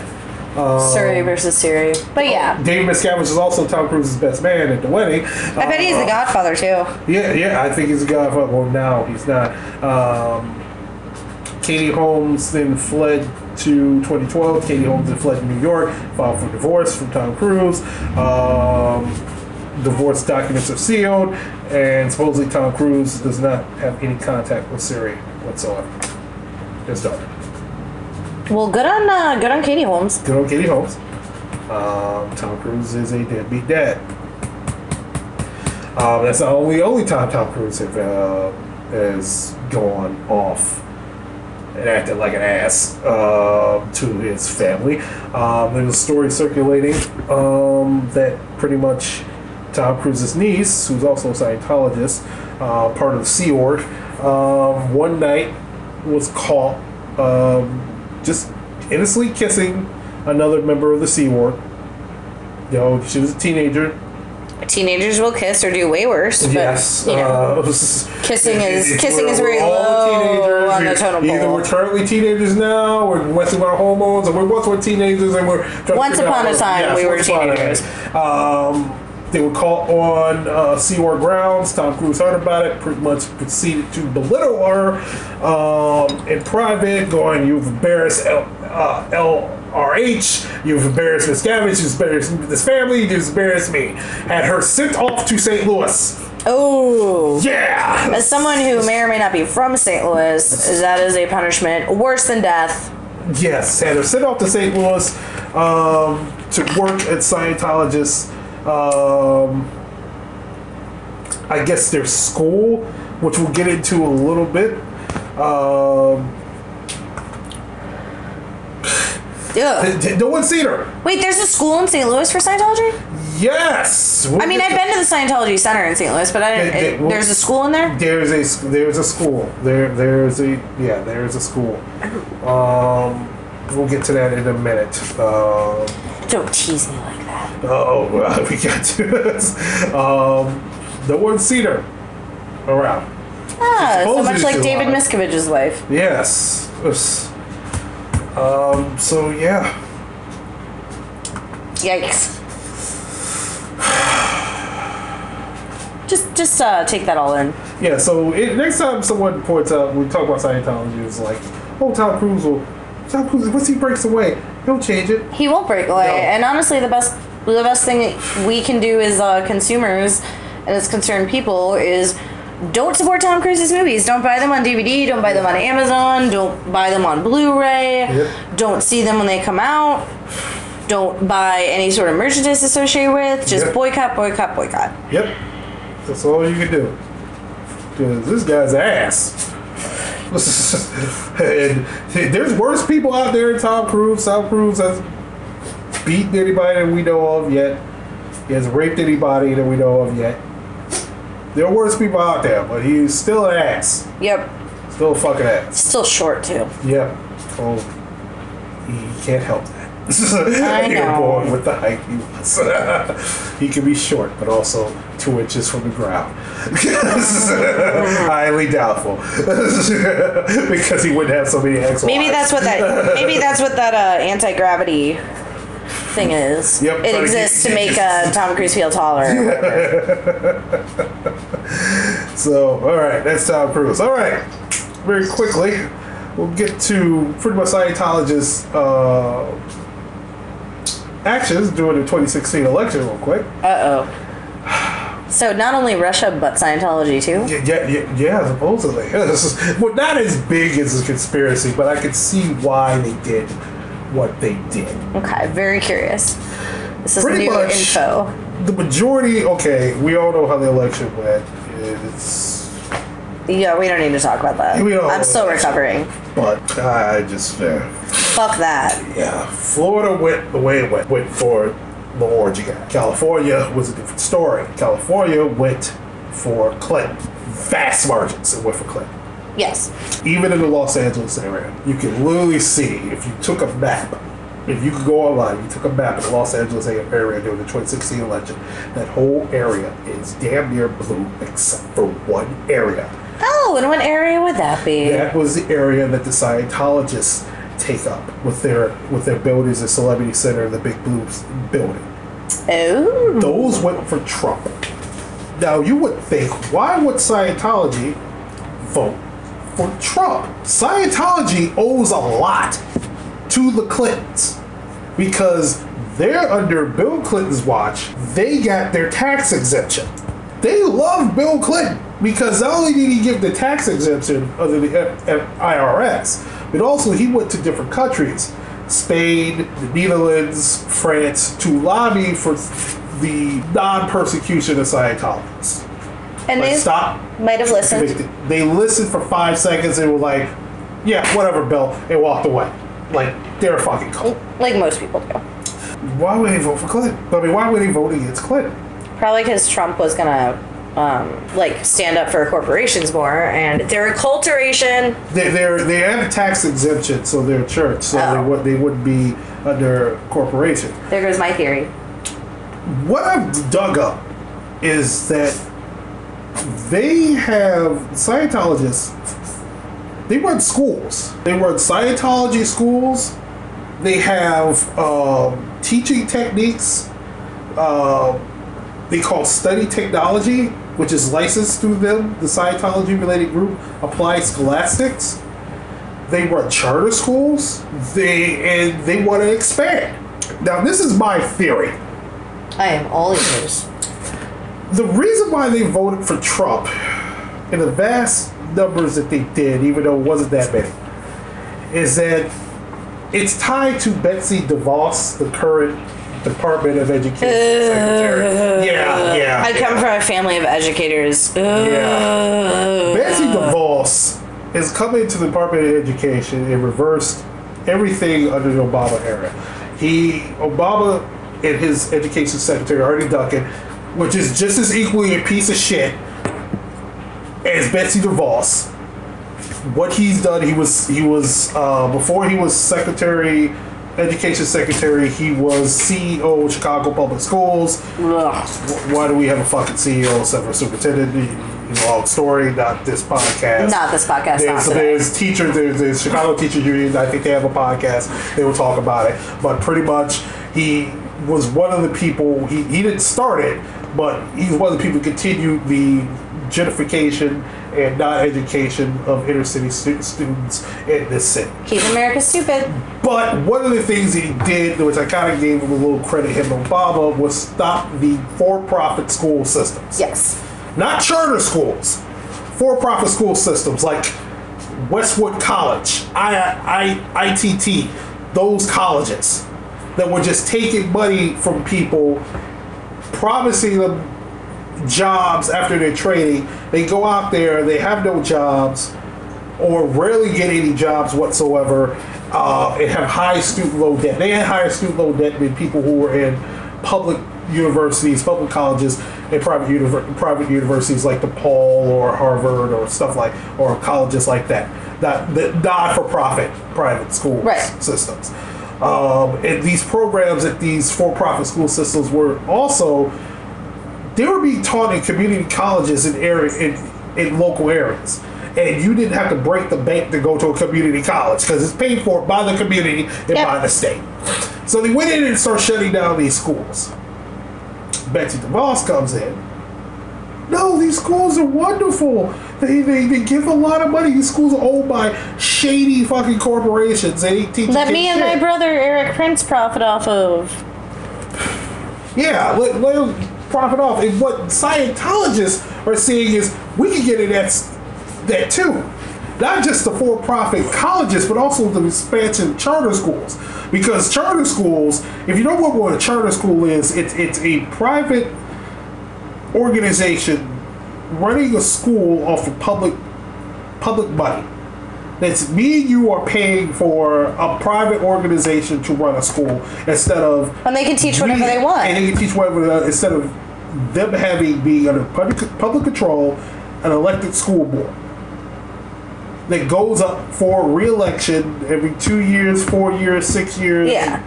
[SPEAKER 2] Suri versus Siri. But yeah,
[SPEAKER 1] David Miscavige is also Tom Cruise's best man at the wedding.
[SPEAKER 2] I bet he's the Godfather too.
[SPEAKER 1] Yeah, yeah, I think he's a godfather. Well, now he's not. Um, Katie Holmes then fled to 2012. Katie Holmes then fled to New York, filed for divorce from Tom Cruise. Um, divorce documents are sealed, and supposedly Tom Cruise does not have any contact with Siri whatsoever. His daughter.
[SPEAKER 2] Well, good on uh, good on Katie Holmes.
[SPEAKER 1] Good on Katie Holmes. Um, Tom Cruise is a deadbeat dad. Um, that's the only only time Tom Cruise have, uh, has gone off and acted like an ass uh, to his family. Um, there's a story circulating um, that pretty much Tom Cruise's niece, who's also a Scientologist, uh, part of the Sea Org, um, one night was caught um, just innocently kissing another member of the Sea Org. You know, she was a teenager.
[SPEAKER 2] Teenagers will kiss or do way worse. But,
[SPEAKER 1] yes,
[SPEAKER 2] You know.
[SPEAKER 1] uh,
[SPEAKER 2] Kissing is- kissing is
[SPEAKER 1] we're
[SPEAKER 2] very low on the
[SPEAKER 1] Either- we're currently teenagers now, or messing with our hormones, or we're once were teenagers and we're.
[SPEAKER 2] Once upon a time, we were
[SPEAKER 1] once upon a
[SPEAKER 2] teenagers.
[SPEAKER 1] Um, they were caught on uh, grounds. Tom Cruise heard about it, pretty much proceeded to belittle her um, in private, going, You've embarrassed L- uh, LRH, you've embarrassed Miscavige, you've embarrassed this family, you've embarrassed me. Had her sent off to St. Louis.
[SPEAKER 2] Oh.
[SPEAKER 1] Yeah!
[SPEAKER 2] As someone who may or may not be from St. Louis, that is a punishment worse than death.
[SPEAKER 1] Yes, had her sent off to St. Louis um, to work at Scientologists. Um, I guess their school, which we'll get into a little bit. Um,
[SPEAKER 2] Ugh.
[SPEAKER 1] d- d- no one's seen her.
[SPEAKER 2] Wait, there's a school in St. Louis for Scientology?
[SPEAKER 1] Yes. We'll
[SPEAKER 2] I mean, I've been to the Scientology Center in St. Louis, but I.
[SPEAKER 1] They- they-
[SPEAKER 2] it- there's a school in there.
[SPEAKER 1] There's a there's a school there there's a yeah there's a school. Um, we'll get to that in a minute. Um,
[SPEAKER 2] Don't tease me like that.
[SPEAKER 1] Oh, well, we got to. um, one's seen her around.
[SPEAKER 2] Ah, so much like David
[SPEAKER 1] alive.
[SPEAKER 2] Miscavige's wife.
[SPEAKER 1] Yes. It's- So yeah,
[SPEAKER 2] Yikes. Just, just uh, take that all in.
[SPEAKER 1] yeah. So it, next time someone points out we talk about Scientology, it's like, oh, Tom Cruise will. Cruise, once he breaks away, he'll change it.
[SPEAKER 2] He won't break away.
[SPEAKER 1] No.
[SPEAKER 2] And honestly, the best, the best thing we can do as uh, consumers and as concerned people is don't support Tom Cruise's movies. Don't buy them on DVD. Don't buy them on Amazon. Don't buy them on Blu-ray.
[SPEAKER 1] Yep.
[SPEAKER 2] Don't see them when they come out. Don't buy any sort of merchandise associated with. Just
[SPEAKER 1] Yep.
[SPEAKER 2] boycott, boycott, boycott.
[SPEAKER 1] Yep. That's all you can do. Because this guy's ass. and there's worse people out there than Tom Cruise. Tom Cruise has beaten anybody that we know of yet. He has raped anybody that we know of yet. There are worse people out there, but he's still an ass.
[SPEAKER 2] Yep.
[SPEAKER 1] Still a fucking ass.
[SPEAKER 2] Still short too.
[SPEAKER 1] Yep. Oh, he can't help that.
[SPEAKER 2] I
[SPEAKER 1] You're
[SPEAKER 2] know.
[SPEAKER 1] born with the height he was. he can be short, but also two inches from the ground. Highly doubtful, because he wouldn't have so many ex.
[SPEAKER 2] Maybe that's what that. Maybe that's what that uh, anti gravity thing is.
[SPEAKER 1] Yep,
[SPEAKER 2] it
[SPEAKER 1] trying to
[SPEAKER 2] exists to make uh, Tom Cruise feel taller.
[SPEAKER 1] So, all right, that's Tom Cruise. All right, very quickly, we'll get to pretty much Scientologist uh, actions during the 2016 election, real quick.
[SPEAKER 2] Uh oh. So not only Russia, but Scientology too.
[SPEAKER 1] Yeah, yeah, yeah, yeah supposedly. Is- well, not as big as a conspiracy, but I could see why they did what they did.
[SPEAKER 2] Okay, very curious. This is
[SPEAKER 1] Pretty
[SPEAKER 2] new
[SPEAKER 1] much.
[SPEAKER 2] info.
[SPEAKER 1] The majority, okay, we all know how the election went. It's,
[SPEAKER 2] Yeah, we don't need to talk about that.
[SPEAKER 1] We don't-
[SPEAKER 2] I'm still recovering.
[SPEAKER 1] but I just, uh,
[SPEAKER 2] Fuck that.
[SPEAKER 1] yeah, Florida went the way it went. Went for the guy. California was a different story. California went for Clinton. Vast margins it went for Clinton.
[SPEAKER 2] Yes.
[SPEAKER 1] even in the Los Angeles area, you can literally see if you took a map, if you could go online, you took a map of the Los Angeles area during the 2016 election, that whole area is damn near blue except for one area.
[SPEAKER 2] Oh, and what area would that be?
[SPEAKER 1] That was the area that the Scientologists take up with their with their buildings, the Celebrity Center, the Big Blue building.
[SPEAKER 2] Oh.
[SPEAKER 1] Those went for Trump. Now you would think, why would Scientology vote for Trump? Scientology owes a lot to the Clintons because they're under Bill Clinton's watch. They got their tax exemption. They love Bill Clinton because not only did he give the tax exemption under the F- F- IRS, but also he went to different countries, Spain, the Netherlands, France, to lobby for the non-persecution of Scientologists.
[SPEAKER 2] And
[SPEAKER 1] Like,
[SPEAKER 2] they
[SPEAKER 1] stop.
[SPEAKER 2] might have listened.
[SPEAKER 1] They, they listened for five seconds and were like, "Yeah, whatever, Bill," and walked away. Like they're a fucking cool.
[SPEAKER 2] Like most people do.
[SPEAKER 1] Why would they vote for Clinton? I mean, why would they vote against Clinton?
[SPEAKER 2] Probably because Trump was gonna um, like stand up for corporations more, and they're a culturation.
[SPEAKER 1] They they're, they have tax exemption, so they're a church, so they
[SPEAKER 2] Oh.
[SPEAKER 1] would they wouldn't be under corporation.
[SPEAKER 2] There goes my theory.
[SPEAKER 1] What I've dug up is that they have Scientologists. They run schools. They run Scientology schools. They have um, teaching techniques. Uh, they call study technology, which is licensed through them. The Scientology related group Applied Scholastics. They run charter schools. They and they want to expand. Now, this is my theory.
[SPEAKER 2] I am all ears.
[SPEAKER 1] The reason why they voted for Trump in the vast numbers that they did, even though it wasn't that many, is that it's tied to Betsy DeVos, the current Department of Education Secretary. Yeah, yeah.
[SPEAKER 2] I come from a family of educators.
[SPEAKER 1] Yeah. Betsy DeVos is coming to the Department of Education and reversed everything under the Obama era. He Obama and his education secretary Arne Duncan, which is just as equally a piece of shit as Betsy DeVos. What he's done, he was he was uh, before he was secretary education secretary. He was CEO of Chicago Public Schools. Wh- Why do we have a fucking CEO instead of a superintendent? You know, Long story, not this podcast.
[SPEAKER 2] Not this podcast,
[SPEAKER 1] There's, there's teachers, there's, there's Chicago Teachers Union. I think they have a podcast. They will talk about it. But pretty much, he was one of the people. He, he didn't start it, but he's one of the people who continued the gentrification and not education of inner city stu- students in this city.
[SPEAKER 2] Keep America stupid.
[SPEAKER 1] But one of the things he did, which I kind of gave him a little credit, him and Obama, was stop the for-profit school systems
[SPEAKER 2] Yes.
[SPEAKER 1] not charter schools, for-profit school systems like Westwood College, I, I, ITT, those colleges that were just taking money from people, promising them jobs after their training. They go out there, they have no jobs, or rarely get any jobs whatsoever, uh, and have high student loan debt. They had higher student loan debt than people who were in public universities, public colleges, and private univer- private universities like DePaul or Harvard or stuff like, or colleges like that. Not the not-for-profit private school
[SPEAKER 2] Right.
[SPEAKER 1] systems. Um, and these programs at these for-profit school systems were also they were being taught in community colleges in area in, in local areas. And you didn't have to break the bank to go to a community college because it's paid for by the community and
[SPEAKER 2] Yep.
[SPEAKER 1] by the state. So they went in and started shutting down these schools. Betsy DeVos comes in. No, these schools are wonderful. They, they, they give a lot of money. These schools are owned by shady fucking corporations. They teach
[SPEAKER 2] Let me and my brother Erik Prince profit off of.
[SPEAKER 1] Yeah, let, let profit off. And what Scientologists are seeing is we can get it at that too. Not just the for profit colleges, but also the expansion charter schools. Because charter schools, if you don't know what a charter school is, it's, it's a private organization running a school off of public public money. That's me and you are paying for a private organization to run a school instead of
[SPEAKER 2] And they can teach whatever
[SPEAKER 1] we-
[SPEAKER 2] they want.
[SPEAKER 1] And they can teach whatever uh, instead of them having being under public, public control, an elected school board that goes up for re-election every two years, four years, six years.
[SPEAKER 2] yeah.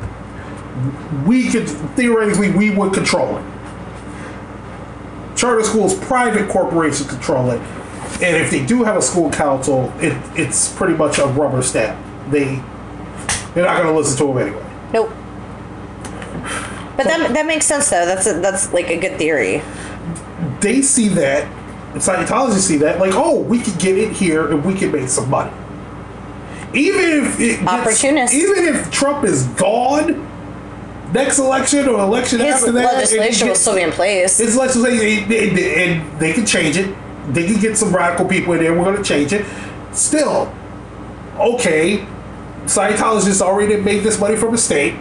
[SPEAKER 1] we could theoretically we would control it. Charter schools, private corporations control it, and if they do have a school council, it, it's pretty much a rubber stamp. They they're not going to listen to them anyway.
[SPEAKER 2] Nope. But that, that makes sense though. That's a, that's like a good theory.
[SPEAKER 1] they see that, and Scientologists see that, like, oh, we could get in here and we could make some money. Even if it gets, even if Trump is gone next election or election
[SPEAKER 2] His
[SPEAKER 1] after that,
[SPEAKER 2] legislation will still be in place.
[SPEAKER 1] It's legislation, and they can change it. They can get some radical people in there. We're going to change it. Still, okay. Scientologists already made this money from the state.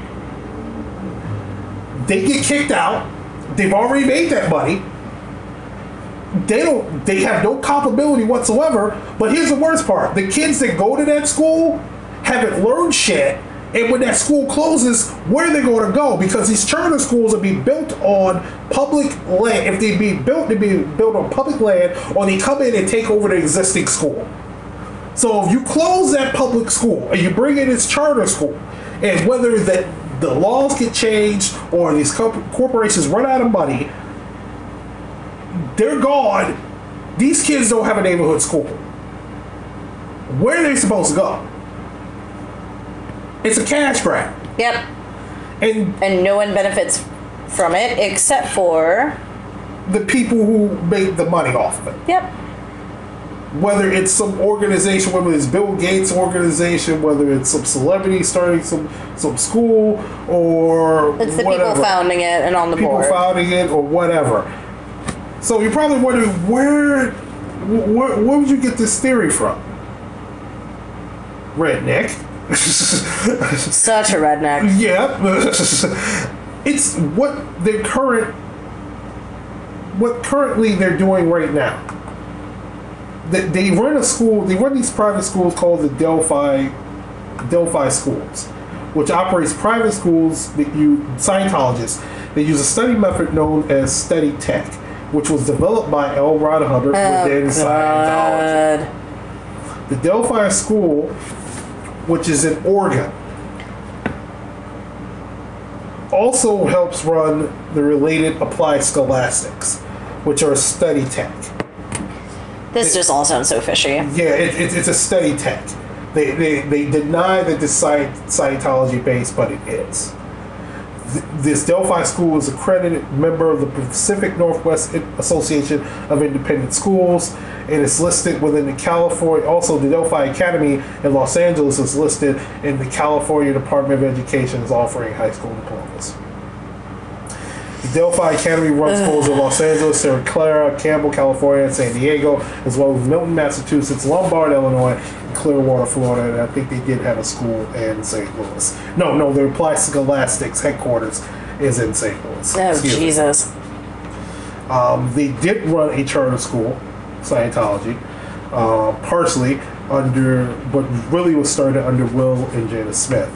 [SPEAKER 1] They get kicked out. They've already made that money. They don't. They have no culpability whatsoever. But here's the worst part: the kids that go to that school haven't learned shit. And when that school closes, where are they going to go? Because these charter schools are being built on public land. If they be built, they be built on public land, or they come in and take over the existing school. So if you close that public school and you bring in this charter school, and whether that the laws get changed or these corporations run out of money, they're gone. These kids don't have a neighborhood school. Where are they supposed to go? It's a cash grab.
[SPEAKER 2] Yep.
[SPEAKER 1] And
[SPEAKER 2] And no one benefits from it except for.
[SPEAKER 1] the people who make the money off of it.
[SPEAKER 2] Yep.
[SPEAKER 1] Whether it's some organization, whether it's Bill Gates' organization, whether it's some celebrity starting some some school or
[SPEAKER 2] It's the
[SPEAKER 1] whatever.
[SPEAKER 2] people founding it and on the
[SPEAKER 1] people
[SPEAKER 2] board.
[SPEAKER 1] founding it or whatever. So you're probably wondering where where, where would you get this theory from? RedNick.
[SPEAKER 2] Such a redneck.
[SPEAKER 1] Yeah, it's what their current, what currently they're doing right now. They, they run a school. They run these private schools called the Delphi, Delphi schools, which operates private schools that you Scientologists. They use a study method known as Study Tech, which was developed by L. Ron Hubbard oh, within Scientology.
[SPEAKER 2] God.
[SPEAKER 1] The Delphi School, which is in Oregon, also helps run the related applied scholastics, which are study tech.
[SPEAKER 2] This just all sounds so fishy.
[SPEAKER 1] Yeah, it, it, it's a study tech. They, they, they deny that it's sci- Scientology based, but it is. This Delphi school is accredited member of the Pacific Northwest Association of Independent Schools and is listed within the California. Also, the Delphi Academy in Los Angeles is listed in the California Department of Education as offering high school diplomas. The Delphi Academy runs schools in Los Angeles, Santa Clara, Campbell, California, and San Diego, as well as Milton, Massachusetts, Lombard, Illinois, and Clearwater, Florida. And I think they did have a school in St. Louis. No, no, their Scholastics headquarters is in St. Louis.
[SPEAKER 2] Oh,
[SPEAKER 1] Excuse.
[SPEAKER 2] Jesus.
[SPEAKER 1] Um, they did run a charter school, Scientology, uh, partially under, but really was started under Will and Jada Smith.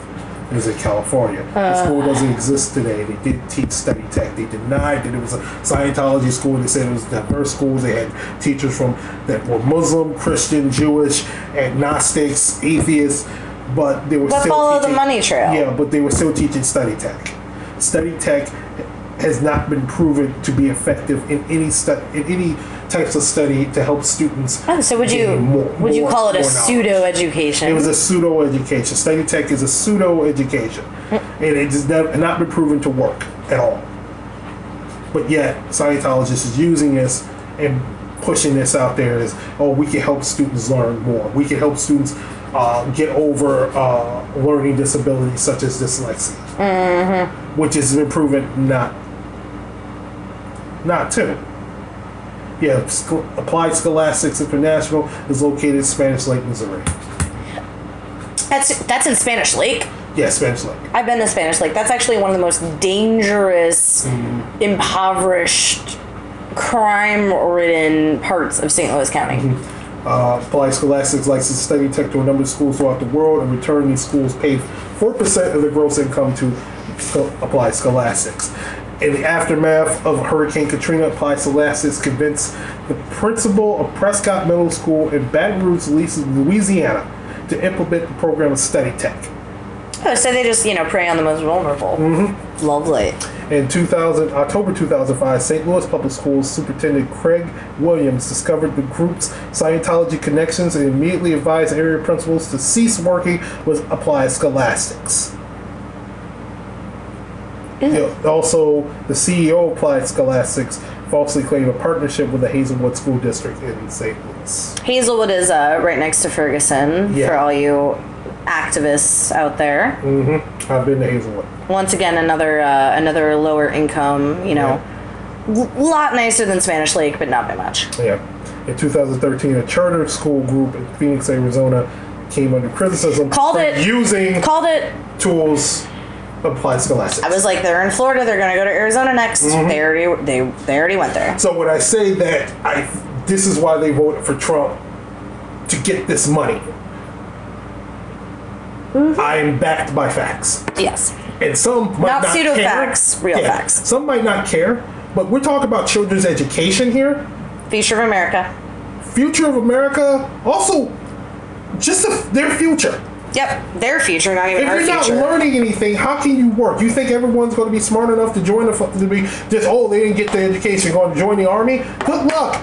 [SPEAKER 1] It was in California. the uh. school doesn't exist today. They did teach study tech. They denied that it was a Scientology school. They said it was a diverse school. They had teachers from that were Muslim, Christian, Jewish, agnostics, atheists, but they were
[SPEAKER 2] But
[SPEAKER 1] still
[SPEAKER 2] follow the
[SPEAKER 1] teaching,
[SPEAKER 2] money trail.
[SPEAKER 1] Yeah, but they were still teaching study tech. Study tech has not been proven to be effective in any stu- in any types of study to help students.
[SPEAKER 2] Oh, so would you
[SPEAKER 1] more-
[SPEAKER 2] would you
[SPEAKER 1] more-
[SPEAKER 2] call it a pseudo education?
[SPEAKER 1] It was a pseudo education. Study tech is a pseudo education,
[SPEAKER 2] Mm.
[SPEAKER 1] and it has not been proven to work at all. But yet, Scientologists is using this and pushing this out there as, oh, we can help students learn more. We can help students uh, get over uh, learning disabilities such as dyslexia,
[SPEAKER 2] Mm-hmm.
[SPEAKER 1] which has been proven not not to. Yeah, Scho- Applied Scholastics International is located in Spanish Lake, Missouri.
[SPEAKER 2] that's that's in Spanish Lake.
[SPEAKER 1] Yeah, Spanish Lake.
[SPEAKER 2] I've been to Spanish Lake. That's actually one of the most dangerous,
[SPEAKER 1] Mm-hmm.
[SPEAKER 2] impoverished, crime-ridden parts of St. Louis County.
[SPEAKER 1] Mm-hmm. Uh, Applied Scholastics likes to study tech to a number of schools throughout the world. and return, these schools paid 4% of their gross income to Applied Scholastics. In the aftermath of Hurricane Katrina, Applied Scholastics convinced the principal of Prescott Middle School in Baton Rouge, Louisiana, to implement the program of study tech.
[SPEAKER 2] Oh, so they just you know prey on the most vulnerable. Mm-hmm. Lovely.
[SPEAKER 1] In 2000, October 2005, St. Louis Public Schools Superintendent Creg Williams discovered the group's Scientology connections and immediately advised area principals to cease working with Applied Scholastics. Yeah, also, the CEO of Applied Scholastics falsely claimed a partnership with the Hazelwood School District in St. Louis.
[SPEAKER 2] Hazelwood is uh, right next to Ferguson
[SPEAKER 1] Yeah.
[SPEAKER 2] for all you activists out there.
[SPEAKER 1] I've been to Hazelwood.
[SPEAKER 2] Once again, another uh, another lower income. You know, l- lot nicer than Spanish Lake, but not by much.
[SPEAKER 1] Yeah. In 2013, a charter school group in Phoenix, Arizona came under criticism
[SPEAKER 2] Called
[SPEAKER 1] for
[SPEAKER 2] it.
[SPEAKER 1] using
[SPEAKER 2] Called it.
[SPEAKER 1] tools applied scholastics.
[SPEAKER 2] I was like, they're in Florida. They're gonna go to Arizona next.
[SPEAKER 1] Mm-hmm.
[SPEAKER 2] They already they they already went there.
[SPEAKER 1] so when I say that, I this is why they voted for Trump to get this money.
[SPEAKER 2] Mm-hmm.
[SPEAKER 1] I am backed by facts,
[SPEAKER 2] Yes.
[SPEAKER 1] and some might
[SPEAKER 2] Not
[SPEAKER 1] not,
[SPEAKER 2] pseudo
[SPEAKER 1] care.
[SPEAKER 2] facts, real facts.
[SPEAKER 1] Some might not care, but we're talking about children's education here,
[SPEAKER 2] Future of America.
[SPEAKER 1] future of America, also just the, their future.
[SPEAKER 2] Yep, their future, not even
[SPEAKER 1] If
[SPEAKER 2] our
[SPEAKER 1] you're not learning anything, how can you work? You think everyone's going to be smart enough to join the to be just oh they didn't get the education, going to join the army? Good luck,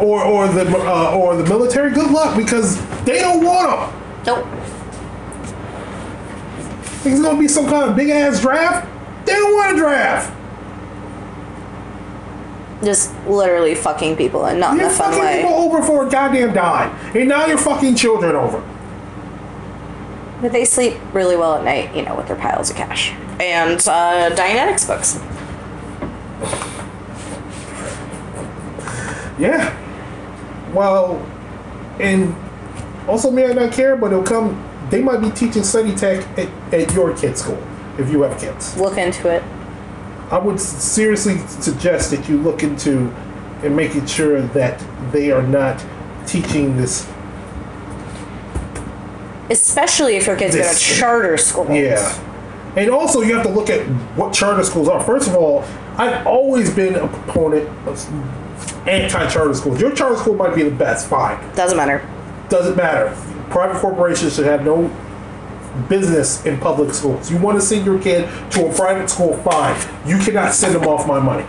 [SPEAKER 1] or or the uh, or the military. Good luck because they don't want them.
[SPEAKER 2] Nope.
[SPEAKER 1] Think it's going to be some kind of big ass draft? They don't want a draft.
[SPEAKER 2] Just literally fucking people and not in
[SPEAKER 1] You're
[SPEAKER 2] a fun
[SPEAKER 1] fucking
[SPEAKER 2] way.
[SPEAKER 1] people over for a goddamn dime, and now you're fucking children over.
[SPEAKER 2] But they sleep really well at night, you know, with their piles of cash. And uh, Dianetics books.
[SPEAKER 1] Yeah. Well, and also may I not care, but it'll come. They might be teaching study tech at, at your kid's school if you have kids.
[SPEAKER 2] Look into it.
[SPEAKER 1] I would seriously suggest that you look into and making sure that they are not teaching this.
[SPEAKER 2] Especially if your kids go to
[SPEAKER 1] This-
[SPEAKER 2] charter schools.
[SPEAKER 1] Yeah. And also, you have to look at what charter schools are. First of all, I've always been a proponent of anti-charter schools. Your charter school might be the best, fine.
[SPEAKER 2] Doesn't matter.
[SPEAKER 1] Doesn't matter. Private corporations should have no business in public schools. You want to send your kid to a private school, fine. You cannot send them off my money.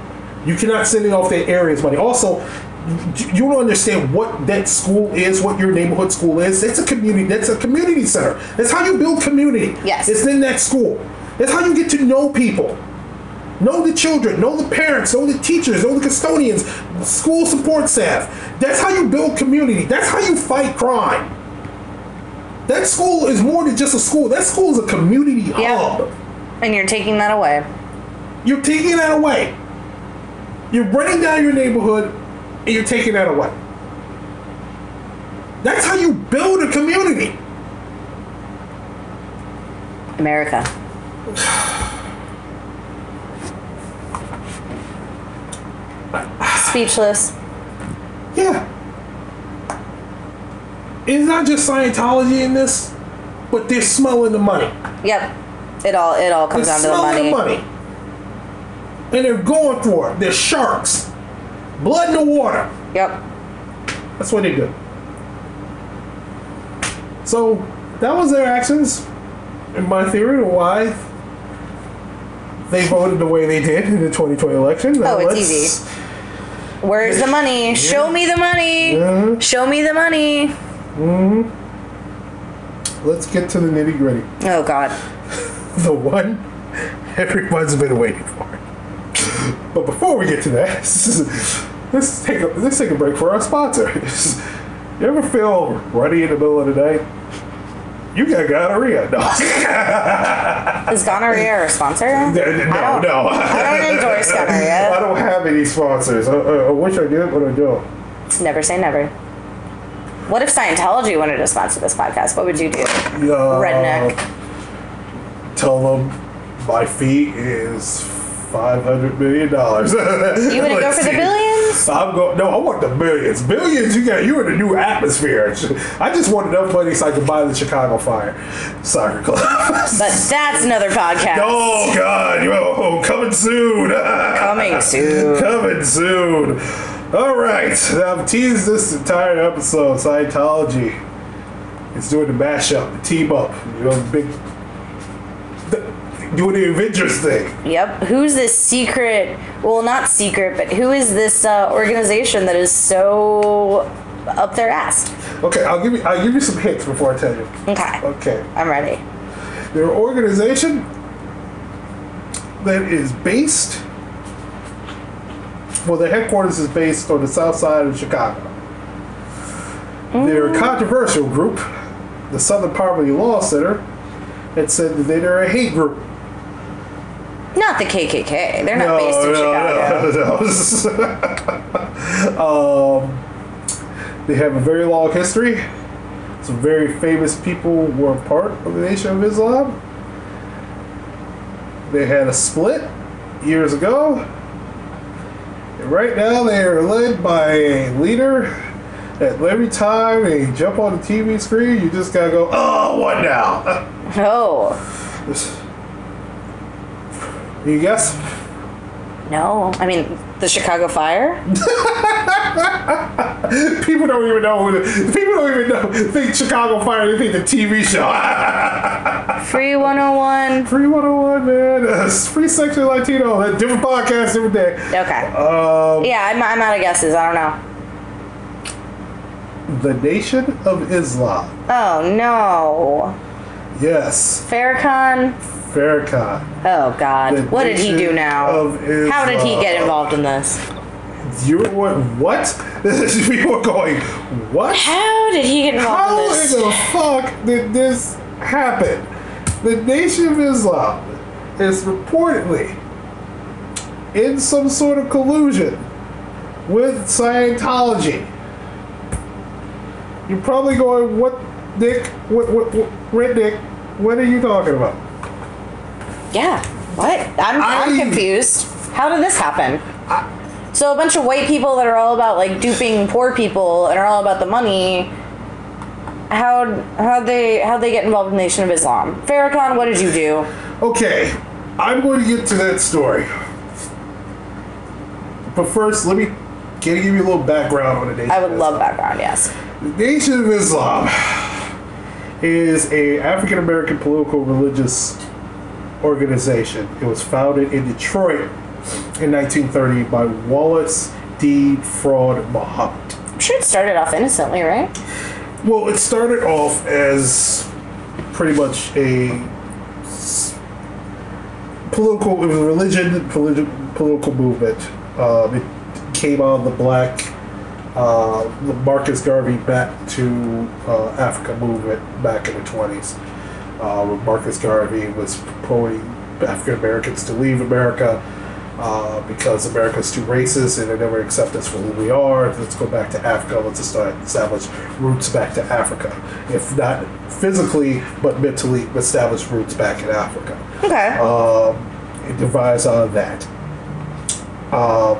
[SPEAKER 1] You cannot send it off their area's money. Also, you don't understand what that school is, what your neighborhood school is. It's a community. That's a community center. That's how you build community.
[SPEAKER 2] Yes.
[SPEAKER 1] It's in that school. That's how you get to know people. Know the children, know the parents, know the teachers, know the custodians, school support staff. That's how you build community. That's how you fight crime. That school is more than just a school. That school is a community
[SPEAKER 2] Yeah.
[SPEAKER 1] hub.
[SPEAKER 2] And you're taking that away.
[SPEAKER 1] You're taking that away. You're running down your neighborhood and you're taking that away. That's how you build a community.
[SPEAKER 2] America. Speechless.
[SPEAKER 1] Yeah. It's not just Scientology in this, but they're smelling the money.
[SPEAKER 2] Yep. It all it all comes
[SPEAKER 1] They're
[SPEAKER 2] down to the
[SPEAKER 1] smelling
[SPEAKER 2] money.
[SPEAKER 1] the money. And they're going for it. They're sharks. Blood in the water.
[SPEAKER 2] Yep.
[SPEAKER 1] That's what they do. So that was their actions, in my theory, of why they voted the way they did in the 2020 election. Now
[SPEAKER 2] Oh, it's easy. Where's the money? Show me the money.
[SPEAKER 1] Mhm.
[SPEAKER 2] Show me the money.
[SPEAKER 1] Let's get to the nitty gritty.
[SPEAKER 2] Oh God.
[SPEAKER 1] The one everyone's been waiting for. But before we get to that, let's take a let's take a break for our sponsors. You ever feel ruddy in the middle of the night? You got gonorrhea. No.
[SPEAKER 2] Is gonorrhea a sponsor?
[SPEAKER 1] No,
[SPEAKER 2] I don't,
[SPEAKER 1] no.
[SPEAKER 2] I don't endorse gonorrhea.
[SPEAKER 1] I don't have any sponsors. I, I, I wish I did, but I don't.
[SPEAKER 2] Never say never. What if Scientology wanted to sponsor this podcast? What would you do?
[SPEAKER 1] Uh,
[SPEAKER 2] RedNick.
[SPEAKER 1] Tell them my fee is five hundred million dollars.
[SPEAKER 2] You wouldn't go for the billions?
[SPEAKER 1] I'm going. No, I want the billions. Billions. You got. You're in a new atmosphere. I just want enough money so I can buy the Chicago Fire soccer club.
[SPEAKER 2] But that's another podcast.
[SPEAKER 1] oh God! Oh, coming soon.
[SPEAKER 2] Coming soon.
[SPEAKER 1] Coming soon. All right. I've teased this entire episode. Scientology. It's doing the mashup, the team up. You know, the big. Doing the Avengers thing.
[SPEAKER 2] Yep. Who's this secret? Well, not secret, but who is this uh, organization that is so up their ass?
[SPEAKER 1] Okay, I'll give you. I'll give you some hints before I tell you.
[SPEAKER 2] Okay.
[SPEAKER 1] Okay.
[SPEAKER 2] I'm ready.
[SPEAKER 1] They're an organization that is based. Well, their headquarters is based on the south side of Chicago. They're a controversial group. The Southern Poverty Law Center had said that they're a hate group.
[SPEAKER 2] Not the KKK. They're not based in Chicago.
[SPEAKER 1] no, no. um, they have a very long history. Some very famous people were part of the Nation of Islam. They had a split years ago. And right now they are led by a leader that every time they jump on the TV screen, you just gotta go, oh, what now?
[SPEAKER 2] Oh.
[SPEAKER 1] You guess?
[SPEAKER 2] No. I mean, the Chicago Fire?
[SPEAKER 1] People don't even know who the, people don't even know think Chicago Fire. They think the TV show.
[SPEAKER 2] Free 101.
[SPEAKER 1] free 101, man. Uh, free section Latino. That different podcast, different day.
[SPEAKER 2] Okay.
[SPEAKER 1] Um,
[SPEAKER 2] Yeah, I'm, I'm out of guesses. I don't know.
[SPEAKER 1] the Nation of Islam.
[SPEAKER 2] Oh, no.
[SPEAKER 1] Yes,
[SPEAKER 2] Farrakhan?
[SPEAKER 1] Farrakhan.
[SPEAKER 2] Oh, God. What did he do now? How did he get
[SPEAKER 1] uh,
[SPEAKER 2] involved in this?
[SPEAKER 1] You what? What? People are going. What?
[SPEAKER 2] How did he get involved
[SPEAKER 1] How
[SPEAKER 2] in
[SPEAKER 1] in the fuck did this happen? The Nation of Islam is reportedly in some sort of collusion with Scientology. You're probably going, what, Dick? What, what, what Red Dick? What are you talking about?
[SPEAKER 2] Yeah. What? I'm,
[SPEAKER 1] I-
[SPEAKER 2] I'm confused. How did this happen? so a bunch of white people that are all about like duping poor people and are all about the money. How how they how they get involved in the Nation of Islam? Farrakhan, what did you do?
[SPEAKER 1] Okay, I'm going to get to that story. But first, let me can I give you a little background on the Nation
[SPEAKER 2] I would love background. Yes.
[SPEAKER 1] The Nation of Islam is a African American political religious organization. It was founded in Detroit in 1930 by Wallace D. Fard Muhammad.
[SPEAKER 2] I'm sure it started off innocently, right?
[SPEAKER 1] Well, it started off as pretty much a political, it was a religion, politi- political movement. Um, it came on the black, uh, Marcus Garvey back to uh, Africa movement back in the 20s. Uh, where Marcus Garvey was promoting African Americans to leave America uh, because America's too racist and they never accept us for who we are. Let's go back to Africa. Let's start establish roots back to Africa. If not physically, but mentally establish roots back in Africa.
[SPEAKER 2] Okay.
[SPEAKER 1] Um, it devised out of that. Um,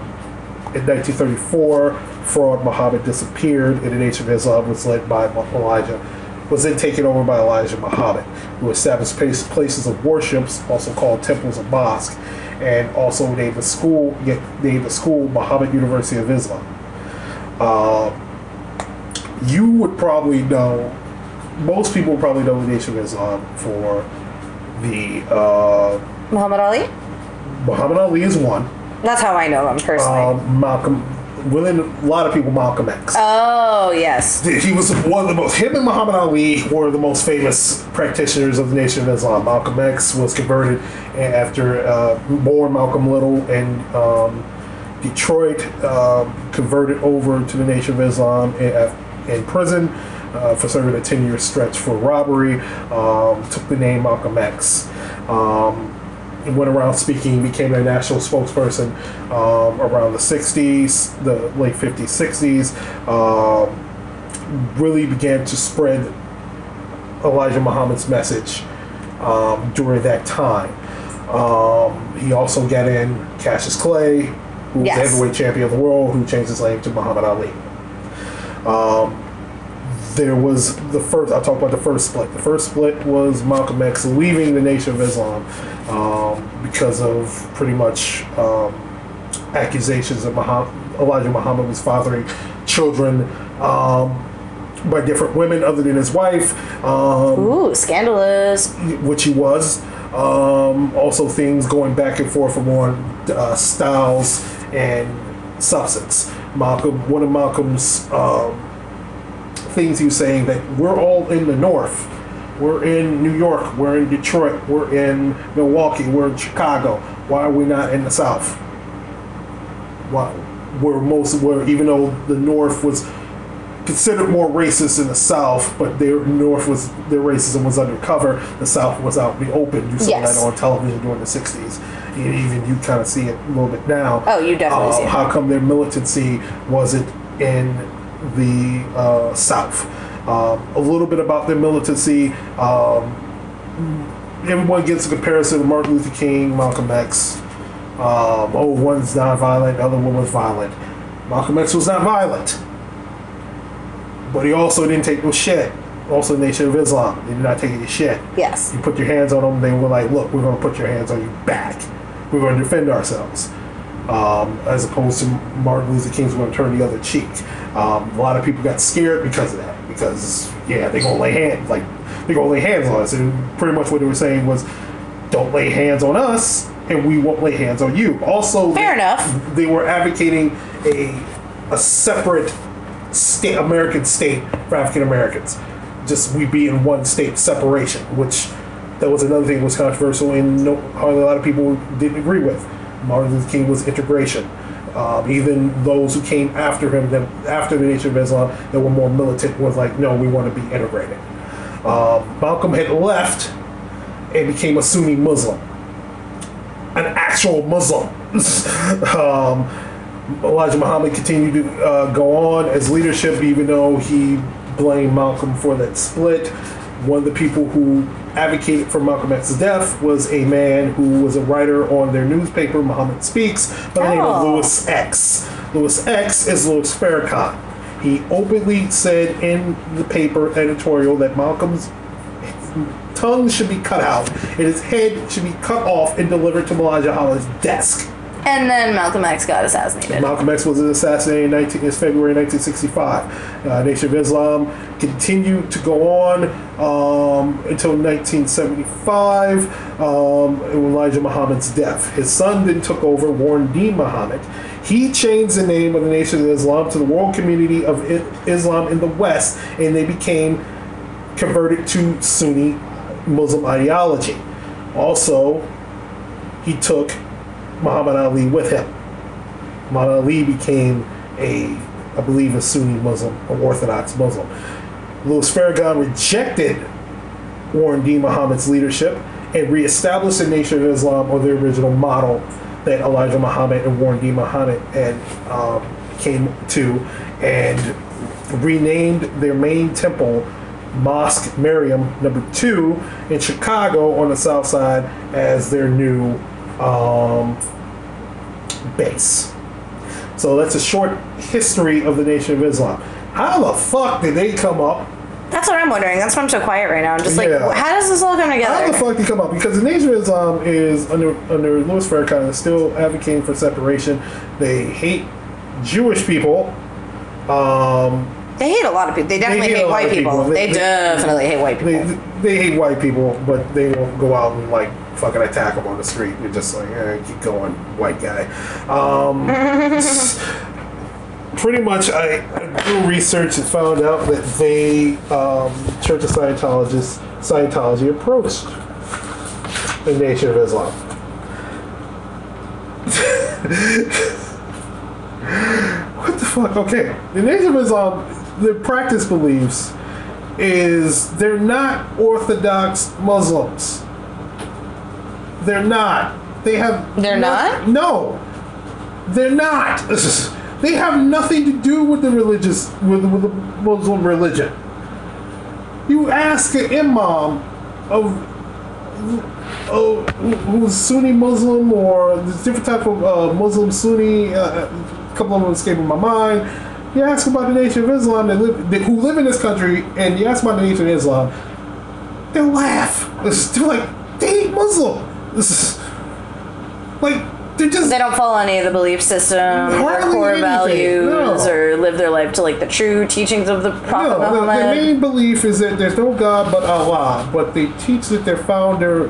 [SPEAKER 1] in 1934, Fard Muhammad disappeared, and the Nation of Islam was led by Elijah, was then taken over by Elijah Muhammad, who established place, places of worships, also called temples and mosques, and also named the school named the school Muhammad University of Islam. Um, you would probably know, most people probably know the Nation of Islam for the uh,
[SPEAKER 2] Muhammad Ali?
[SPEAKER 1] Muhammad Ali is one.
[SPEAKER 2] That's how I know him personally.
[SPEAKER 1] Um, Malcolm, within a lot of people, Malcolm X.
[SPEAKER 2] oh, yes.
[SPEAKER 1] he was one of the most. Him and Muhammad Ali were the most famous practitioners of the Nation of Islam. Malcolm X was converted after uh, born Malcolm Little in um, Detroit, um, converted over to the Nation of Islam in, in prison uh, for serving a ten-year stretch for robbery. Um, took the name Malcolm X. Um, went around speaking, became a national spokesperson um, around the 60s, the late 50s, 60s. Um, really began to spread Elijah Muhammad's message um, during that time. Um, he also got in Cassius Clay, who was
[SPEAKER 2] Yes.
[SPEAKER 1] the heavyweight champion of the world, who changed his name to Muhammad Ali. Um, there was the first. I'll talk about the first split. The first split was Malcolm X leaving the Nation of Islam um, because of pretty much um, accusations that Muhammad, Elijah Muhammad was fathering children um, by different women other than his wife, um,
[SPEAKER 2] Ooh, scandalous.
[SPEAKER 1] which he was. Um, also, things going back and forth on uh, styles and substance. Malcolm, one of Malcolm's um, things he was saying that we're all in the North. We're in New York. We're in Detroit. We're in Milwaukee. We're in Chicago. Why are we not in the South? Why? We're most. We're even though the North was considered more racist in the South, but their North was their racism was undercover. The South was out in the open. You saw
[SPEAKER 2] Yes.
[SPEAKER 1] that on television during the '60s. And even you kind of see it a little bit now.
[SPEAKER 2] Oh, you definitely
[SPEAKER 1] Um,
[SPEAKER 2] see it.
[SPEAKER 1] How come their militancy wasn't in the uh, South? Um, a little bit about their militancy. Um, everyone gets a comparison to Martin Luther King, Malcolm X. Um, oh, one's non-violent, the other one was violent. Malcolm X was not violent, but he also didn't take no shit. Also, Nation of Islam, they did not take any shit.
[SPEAKER 2] Yes.
[SPEAKER 1] You put your hands on them, they were like, "Look, we're going to put your hands on you back. We're going to defend ourselves." Um, as opposed to Martin Luther King's going to turn the other cheek. Um, a lot of people got scared because of that. Because yeah, they're going to lay hands like they're going to lay hands on us, and pretty much what they were saying was, "Don't lay hands on us, and we won't lay hands on you." Also,
[SPEAKER 2] Fair
[SPEAKER 1] they,
[SPEAKER 2] enough.
[SPEAKER 1] They were advocating a a separate state, American state for African Americans. Just we be in one state separation, which that was another thing that was controversial and no, hardly a lot of people didn't agree with. Martin Luther King was integration. Um, even those who came after him, that after the Nation of Islam, that were more militant, was like, no, we want to be integrated. Um, Malcolm had left and became a Sunni Muslim, an actual Muslim. um, Elijah Muhammad continued to uh, go on as leadership, even though he blamed Malcolm for that split. One of the people who advocated for Malcolm X's death was a man who was a writer on their newspaper, Muhammad Speaks, by the name of
[SPEAKER 2] Oh.
[SPEAKER 1] Louis X. Louis X is Louis Farrakhan. He openly said in the paper editorial that Malcolm's tongue should be cut out and his head should be cut off and delivered to Elijah Muhammad's desk.
[SPEAKER 2] And then Malcolm X got assassinated.
[SPEAKER 1] Malcolm X was assassinated in 19, in February 1965. Uh, Nation of Islam continued to go on um, until 1975, um, Elijah Muhammad's death. His son then took over, Warren D. Muhammad. He changed the name of the Nation of Islam to the World Community of Islam in the West, and they became converted to Sunni Muslim ideology. Also, he took Muhammad Ali with him. Muhammad Ali became a, I believe, a Sunni Muslim, an Orthodox Muslim. Louis Farrakhan rejected Warren D. Muhammad's leadership and reestablished the Nation of Islam or the original model that Elijah Muhammad and Warren D. Muhammad and um, came to, and renamed their main temple Mosque Maryam number two in Chicago on the south side as their new um, base. So that's a short history of the Nation of Islam. How the fuck did they come up?
[SPEAKER 2] That's what I'm wondering. That's why I'm so quiet right now. I'm just like,
[SPEAKER 1] Yeah.
[SPEAKER 2] how does this all come together?
[SPEAKER 1] How the fuck did they come up? Because the Nation of Islam is under under Louis Farrakhan is still advocating for separation. They hate Jewish people. Um,
[SPEAKER 2] They hate a lot of people. They definitely
[SPEAKER 1] hate
[SPEAKER 2] hate, white people.
[SPEAKER 1] people.
[SPEAKER 2] They,
[SPEAKER 1] They- they-
[SPEAKER 2] definitely hate white people.
[SPEAKER 1] they they hate white people, but they won't go out and like fucking attack them on the street. They're just like, eh, keep going, white guy. Um, pretty much, I, I do research and found out that they, um, Church of Scientologists, Scientology approached the Nation of Islam. what the fuck? Okay, the Nation of Islam, their practice beliefs is they're not Orthodox Muslims. They're not. They have.
[SPEAKER 2] They're
[SPEAKER 1] no-
[SPEAKER 2] not?
[SPEAKER 1] No, they're not. they have nothing to do with the religious with, with the Muslim religion. You ask an imam of oh, who's Sunni Muslim or there's different type of uh, Muslim Sunni. Uh, a couple of them escaping my mind. You ask about the Nation of Islam that live, that, who live in this country, and you ask about the Nation of Islam, they'll laugh. They're like, they ain't Muslim. This is like they're just
[SPEAKER 2] They don't follow any of the belief system, or core values,
[SPEAKER 1] no.
[SPEAKER 2] or live their life to like the true teachings of the Prophet
[SPEAKER 1] No, the,
[SPEAKER 2] Muhammad.
[SPEAKER 1] their main belief is that there's no God but Allah, but they teach that their founder,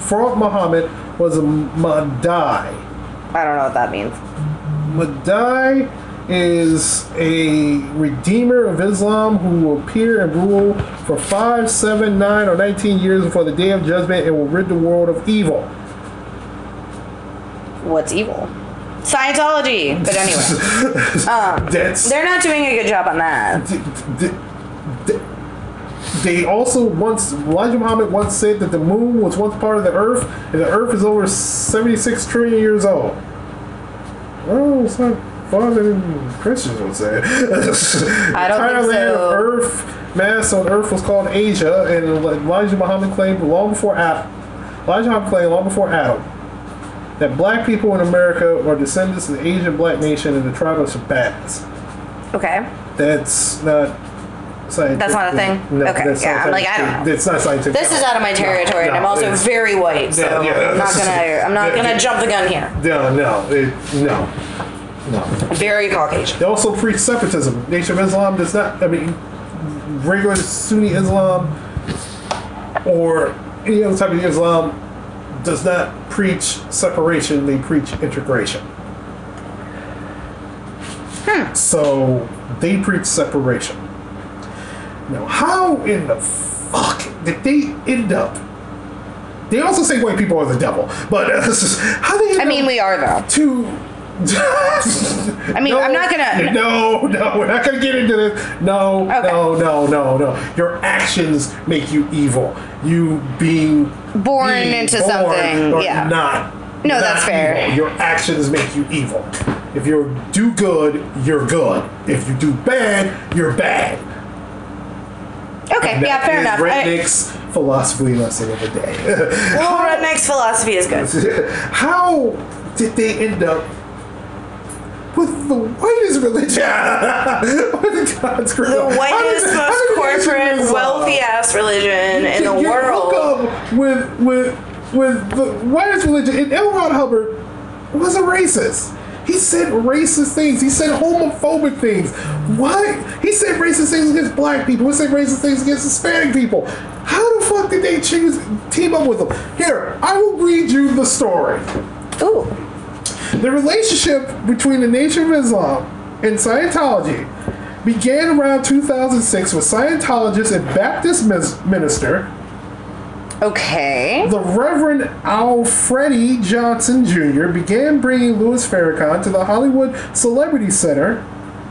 [SPEAKER 1] Prophet Muhammad, was a Mahdi.
[SPEAKER 2] I don't know what that means.
[SPEAKER 1] Mahdi is a redeemer of Islam who will appear and rule for five, seven, nine, or 19 years before the day of judgment and will rid the world of evil.
[SPEAKER 2] What's evil? Scientology. But anyway, um,
[SPEAKER 1] That's
[SPEAKER 2] they're not doing a good job on that.
[SPEAKER 1] th- th- they also once Elijah Muhammad once said that the moon was once part of the earth and the earth is over 76 trillion years old. Well, it's not farther than Christians would say.
[SPEAKER 2] I don't
[SPEAKER 1] entire
[SPEAKER 2] think so.
[SPEAKER 1] Earth mass on Earth was called Asia, and Elijah Muhammad claimed long before Adam. Elijah Muhammad claimed long before Adam that black people in America are descendants of the Asian black nation and the tribe of Shabazz.
[SPEAKER 2] Okay.
[SPEAKER 1] That's not scientific.
[SPEAKER 2] That's not a thing?
[SPEAKER 1] No,
[SPEAKER 2] Okay,
[SPEAKER 1] that's
[SPEAKER 2] yeah,
[SPEAKER 1] not
[SPEAKER 2] I'm like, I don't know.
[SPEAKER 1] It's not scientific.
[SPEAKER 2] This is out of my territory, and
[SPEAKER 1] no,
[SPEAKER 2] I'm also very white, so
[SPEAKER 1] Yeah, yeah.
[SPEAKER 2] I'm not gonna. I'm not gonna jump the gun here.
[SPEAKER 1] No, no, it, no, no.
[SPEAKER 2] Very Caucasian.
[SPEAKER 1] They also preach separatism. Nation of Islam does not. I mean, regular Sunni Islam or any other type of Islam does not preach separation. They preach integration.
[SPEAKER 2] Hmm.
[SPEAKER 1] So they preach separation. Now, how in the fuck did they end up? They also say white people are the devil, but uh, how they? End
[SPEAKER 2] I mean,
[SPEAKER 1] up
[SPEAKER 2] we are though.
[SPEAKER 1] to.
[SPEAKER 2] I mean, I'm not gonna-
[SPEAKER 1] No, no, we're not gonna get into this. No,
[SPEAKER 2] Okay.
[SPEAKER 1] no, no, no, no. Your actions make you evil. You being
[SPEAKER 2] Born
[SPEAKER 1] being
[SPEAKER 2] into
[SPEAKER 1] born
[SPEAKER 2] something,
[SPEAKER 1] or
[SPEAKER 2] yeah.
[SPEAKER 1] Not.
[SPEAKER 2] No,
[SPEAKER 1] not
[SPEAKER 2] that's fair.
[SPEAKER 1] evil. Your actions make you evil. If you do good, you're good. If you do bad, you're bad.
[SPEAKER 2] Okay,
[SPEAKER 1] And
[SPEAKER 2] yeah,
[SPEAKER 1] that
[SPEAKER 2] fair
[SPEAKER 1] is
[SPEAKER 2] enough. I,
[SPEAKER 1] RedNick's philosophy lesson of the day.
[SPEAKER 2] well, RedNick's philosophy is good.
[SPEAKER 1] How did they end up with the whitest religion? with God's grace?
[SPEAKER 2] The
[SPEAKER 1] How did-
[SPEAKER 2] whitest,
[SPEAKER 1] how
[SPEAKER 2] most
[SPEAKER 1] did they
[SPEAKER 2] corporate, wealthy ass religion in the
[SPEAKER 1] you
[SPEAKER 2] world.
[SPEAKER 1] Hook up with with with the whitest religion. And L. Ron Hubbard was a racist. He said racist things. He said homophobic things. What? He said racist things against black people. He said racist things against Hispanic people. How the fuck did they choose team up with him? Here, I will read you the story.
[SPEAKER 2] Ooh.
[SPEAKER 1] The relationship between the Nation of Islam and Scientology began around 2006 with Scientologist and Baptist minister,
[SPEAKER 2] Okay.
[SPEAKER 1] the Reverend Alfreddie Johnson Jr., began bringing Louis Farrakhan to the Hollywood Celebrity Center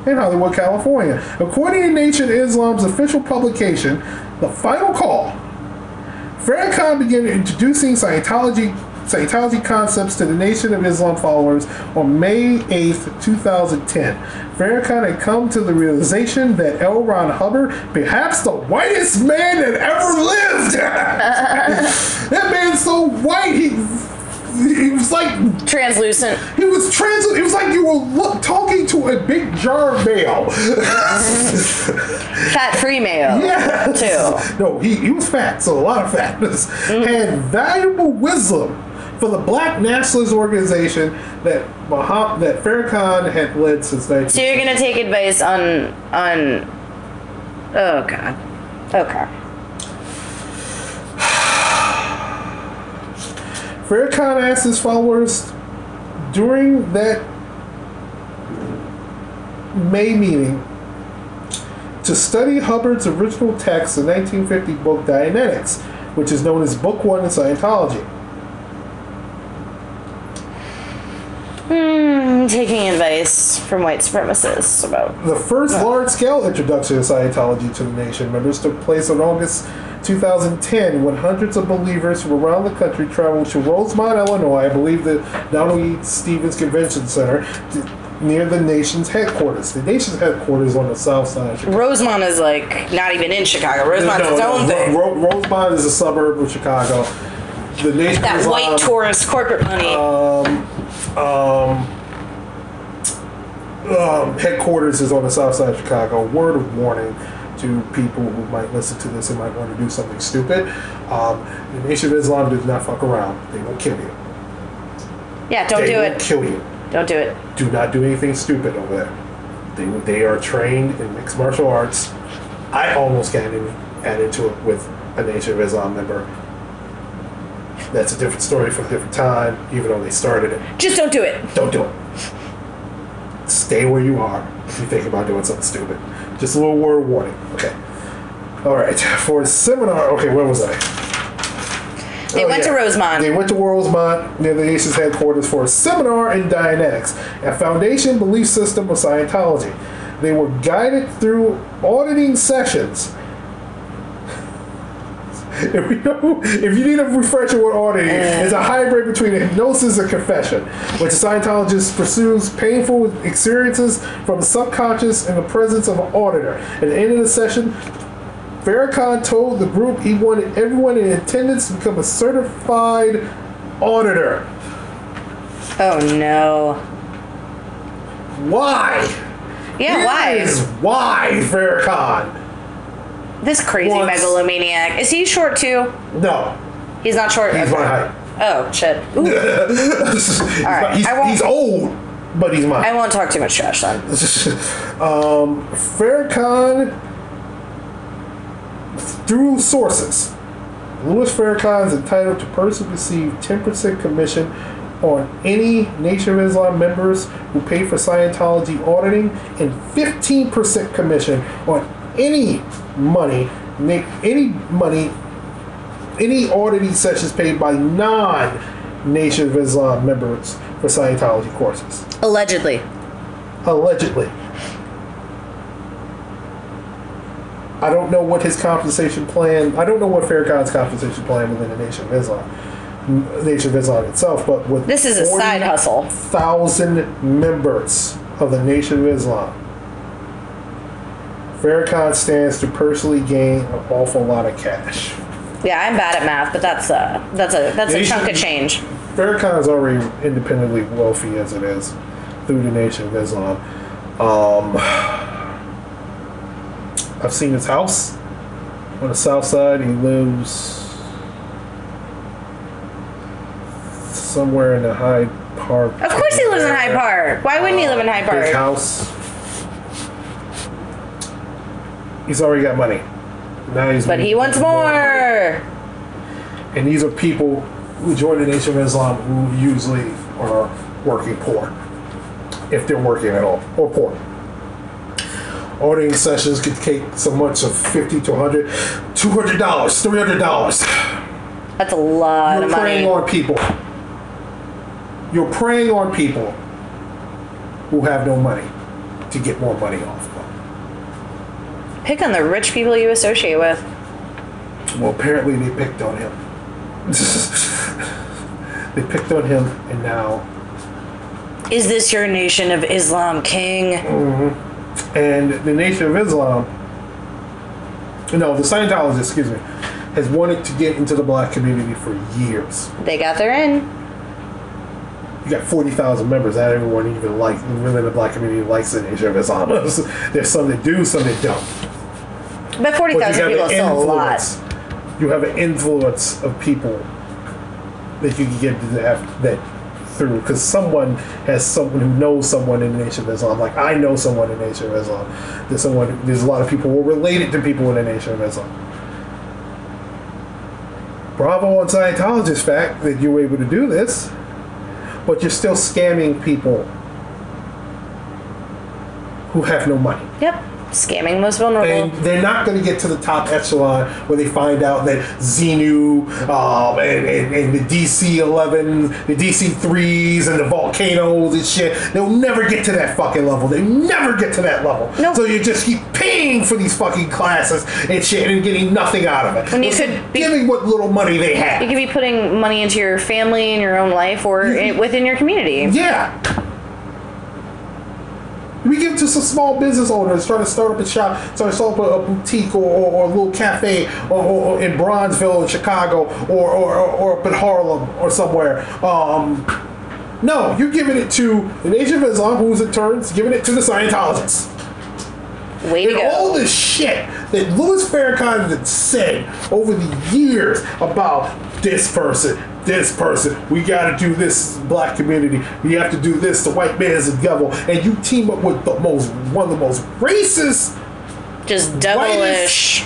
[SPEAKER 1] in Hollywood, California. According to Nation of Islam's official publication, The Final Call, Farrakhan began introducing Scientology Scientology concepts to the Nation of Islam followers on May 8th, 2010. Farrakhan had come to the realization that L. Ron Hubbard, perhaps the whitest man that ever lived, that man's so white, he, he was like
[SPEAKER 2] Translucent.
[SPEAKER 1] he was trans. It was like you were look, talking to a big jar of mayo.
[SPEAKER 2] Fat free mayo.
[SPEAKER 1] Yeah.
[SPEAKER 2] Too.
[SPEAKER 1] No, he, he was fat, so a lot of fatness. Mm-hmm. Had valuable wisdom for the Black Nationalist organization that Muhammad, that Farrakhan had led since 19.
[SPEAKER 2] So you're gonna take advice on on. Oh god. Okay.
[SPEAKER 1] Farrakhan asked his followers during that May meeting to study Hubbard's original text, the 1950 book Dianetics, which is known as Book One in Scientology.
[SPEAKER 2] Taking advice from white supremacists about.
[SPEAKER 1] The first large scale introduction of Scientology to the nation members took place in August 2010 when hundreds of believers from around the country traveled to Rosemont, Illinois, I believe the Donald E. Stephens Convention Center, near the nation's headquarters. The nation's headquarters on the south side of Chicago.
[SPEAKER 2] Rosemont is like not even in Chicago. Rosemont's its own
[SPEAKER 1] Ro-
[SPEAKER 2] thing.
[SPEAKER 1] Ro- Rosemont is a suburb of Chicago. The nation
[SPEAKER 2] that white
[SPEAKER 1] um,
[SPEAKER 2] tourist corporate money.
[SPEAKER 1] um, headquarters is on the south side of Chicago. Word of warning to people who might listen to this and might want to do something stupid. Um, the Nation of Islam does not fuck around. They will kill you.
[SPEAKER 2] yeah, don't
[SPEAKER 1] they
[SPEAKER 2] do
[SPEAKER 1] will
[SPEAKER 2] it.
[SPEAKER 1] kill you.
[SPEAKER 2] Don't do it.
[SPEAKER 1] Do not do anything stupid over there. They, they are trained in mixed martial arts. I almost got in, got into it with a Nation of Islam member. That's a different story from a different time, even though they started it.
[SPEAKER 2] Just don't do it.
[SPEAKER 1] Don't do it. Stay where you are if you think about doing something stupid. Just a little word warning. Okay. All right. For a seminar. Okay, where was I?
[SPEAKER 2] They
[SPEAKER 1] Oh,
[SPEAKER 2] went to. Rosemont.
[SPEAKER 1] They went to Rosemont near the nation's headquarters for a seminar in Dianetics, a foundation belief system of Scientology. They were guided through auditing sessions. If you, know, if you need a refresher what auditing, it's a hybrid between hypnosis and confession, which a Scientologist pursues painful experiences from the subconscious in the presence of an auditor. At the end of the session, Farrakhan told the group he wanted everyone in attendance to become a certified auditor.
[SPEAKER 2] oh no.
[SPEAKER 1] Why?
[SPEAKER 2] Yeah,
[SPEAKER 1] Here
[SPEAKER 2] why?
[SPEAKER 1] is why Farrakhan.
[SPEAKER 2] This crazy
[SPEAKER 1] Once-
[SPEAKER 2] megalomaniac. Is he short too?
[SPEAKER 1] No,
[SPEAKER 2] He's not short.
[SPEAKER 1] he's
[SPEAKER 2] Okay.
[SPEAKER 1] my height.
[SPEAKER 2] Oh shit. Ooh,
[SPEAKER 1] he's,
[SPEAKER 2] right,
[SPEAKER 1] he's,
[SPEAKER 2] I won't-
[SPEAKER 1] he's old, but he's mine.
[SPEAKER 2] I won't talk too much trash then.
[SPEAKER 1] um, Farrakhan, through sources, Louis Farrakhan is entitled to personally receive 10% commission on any Nation of Islam members who pay for Scientology auditing and 15% commission on any money, na- any money, any auditing sessions paid by non Nation of Islam members for Scientology courses.
[SPEAKER 2] Allegedly.
[SPEAKER 1] Allegedly. I don't know what his compensation plan. I don't know what Farrakhan's compensation plan within the Nation of Islam, Nation of Islam itself. But with
[SPEAKER 2] This is a side hustle.
[SPEAKER 1] thousand members of the Nation of Islam, Farrakhan stands to personally gain an awful lot of cash.
[SPEAKER 2] Yeah, I'm bad at math, but that's a that's a that's a chunk of change.
[SPEAKER 1] Farrakhan is already independently wealthy as it is through the Nation of Islam. Um, I've seen his house on the south side. He lives somewhere in the Hyde Park.
[SPEAKER 2] Of course he lives in Hyde Park. Why wouldn't he live in Hyde Park?
[SPEAKER 1] house. He's already got money. Now he's
[SPEAKER 2] But he wants more.
[SPEAKER 1] And these are people who join the Nation of Islam who usually are working poor, if they're working at all, or poor. Ordering sessions could take so much of 50 to 100 $200, $300.
[SPEAKER 2] That's a lot
[SPEAKER 1] You're
[SPEAKER 2] of
[SPEAKER 1] preying
[SPEAKER 2] money.
[SPEAKER 1] on people. You're preying on people who have no money to get more money off.
[SPEAKER 2] Pick on the rich people you associate with.
[SPEAKER 1] Well, apparently they picked on him. they picked on him, and now,
[SPEAKER 2] Is this your nation of Islam, King? Mm-hmm.
[SPEAKER 1] and the Nation of Islam, no, the Scientologists, excuse me, has wanted to get into the black community for years.
[SPEAKER 2] They got their in.
[SPEAKER 1] You got forty thousand members. Not everyone even like within the black community likes the Nation of Islam. There's some that do, some that don't.
[SPEAKER 2] But
[SPEAKER 1] But
[SPEAKER 2] 40,000
[SPEAKER 1] you
[SPEAKER 2] people
[SPEAKER 1] have
[SPEAKER 2] is
[SPEAKER 1] an
[SPEAKER 2] still a lot.
[SPEAKER 1] You have an influence of people that you can get to that, that through because someone has someone who knows someone in the Nation of Islam. Like I know someone in the Nation of Islam. There's someone. There's a lot of people who are related to people in the Nation of Islam. Bravo on Scientologist fact that you were able to do this, but you're still scamming people who have no money.
[SPEAKER 2] Yep. Scamming most vulnerable.
[SPEAKER 1] And they're not going to get to the top echelon where they find out that Xenu um, and, and, and the DC 11, the DC 3s, and the volcanoes and shit. They'll never get to that fucking level. They never get to that level.
[SPEAKER 2] Nope.
[SPEAKER 1] So you just keep paying for these fucking classes and shit and getting nothing out of it.
[SPEAKER 2] When you could be-
[SPEAKER 1] giving what little money they have.
[SPEAKER 2] you could be putting money into your family and your own life or i- within your community.
[SPEAKER 1] Yeah. We give it to some small business owners trying to start up a shop, trying to start up a, a boutique or, or, or a little cafe or, or, in Bronzeville in Chicago or, or, or, up in Harlem or somewhere. Um, no, you're giving it to the Nation of Islam, who's in turns giving it to the Scientologists.
[SPEAKER 2] Way to
[SPEAKER 1] And all this shit that Louis Farrakhan had said over the years about this person, this person, we got to do this black community, we have to do this, the white man is the devil, and you team up with the most one of the most racist
[SPEAKER 2] Just devilish.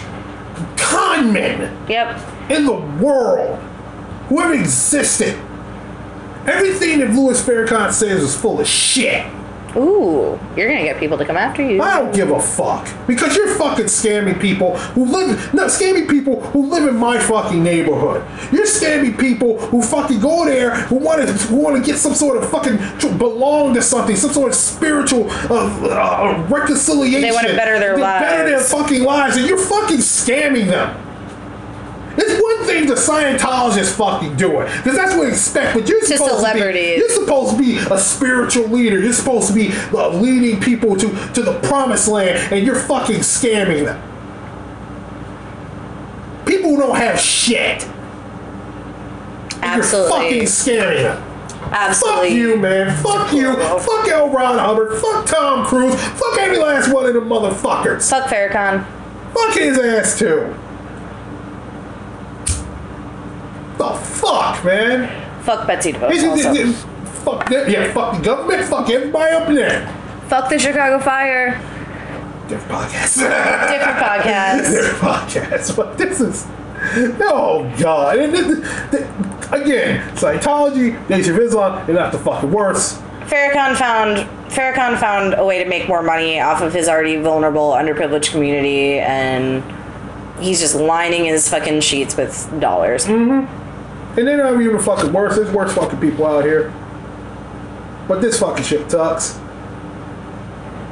[SPEAKER 1] con men
[SPEAKER 2] Yep.
[SPEAKER 1] in the world who ever existed. Everything that Louis Farrakhan says is full of shit.
[SPEAKER 2] Ooh, you're gonna get people to come after you.
[SPEAKER 1] I don't give a fuck because you're fucking scamming people who live. No, scamming people who live in my fucking neighborhood. You're scamming people who fucking go there who want to who want to get some sort of fucking to belong to something, some sort of spiritual uh, uh, reconciliation.
[SPEAKER 2] They wanna better their lives,
[SPEAKER 1] Better their fucking lives, and you're fucking scamming them. It's one thing the Scientologists fucking do it, because that's what they expect. But you're
[SPEAKER 2] Just
[SPEAKER 1] supposed to be,
[SPEAKER 2] celebrities.
[SPEAKER 1] you're supposed to be a spiritual leader. You're supposed to be uh, leading people to to the promised land, and you're fucking scamming them. People who don't have shit.
[SPEAKER 2] Absolutely.
[SPEAKER 1] You're fucking scamming them.
[SPEAKER 2] Absolutely.
[SPEAKER 1] Fuck you, man. Fuck you. Fuck L. Ron Hubbard. Fuck Tom Cruise. Fuck every last one of them motherfuckers.
[SPEAKER 2] Fuck Farrakhan.
[SPEAKER 1] Fuck his ass too. The fuck, man.
[SPEAKER 2] Fuck Betsy DeVos. Also.
[SPEAKER 1] Fuck that. Yeah, fuck the government. Fuck everybody up there.
[SPEAKER 2] Fuck the Chicago Fire.
[SPEAKER 1] Different podcast.
[SPEAKER 2] Different podcast.
[SPEAKER 1] Different podcast. But this is. Oh God! And this- again, Scientology, Nation of Islam, they're not the fucking worst.
[SPEAKER 2] Farrakhan found Farrakhan found a way to make more money off of his already vulnerable, underprivileged community, and he's just lining his fucking sheets with dollars. Mm-hmm.
[SPEAKER 1] And they're not even fucking worse. There's worse fucking people out here. But this fucking shit sucks.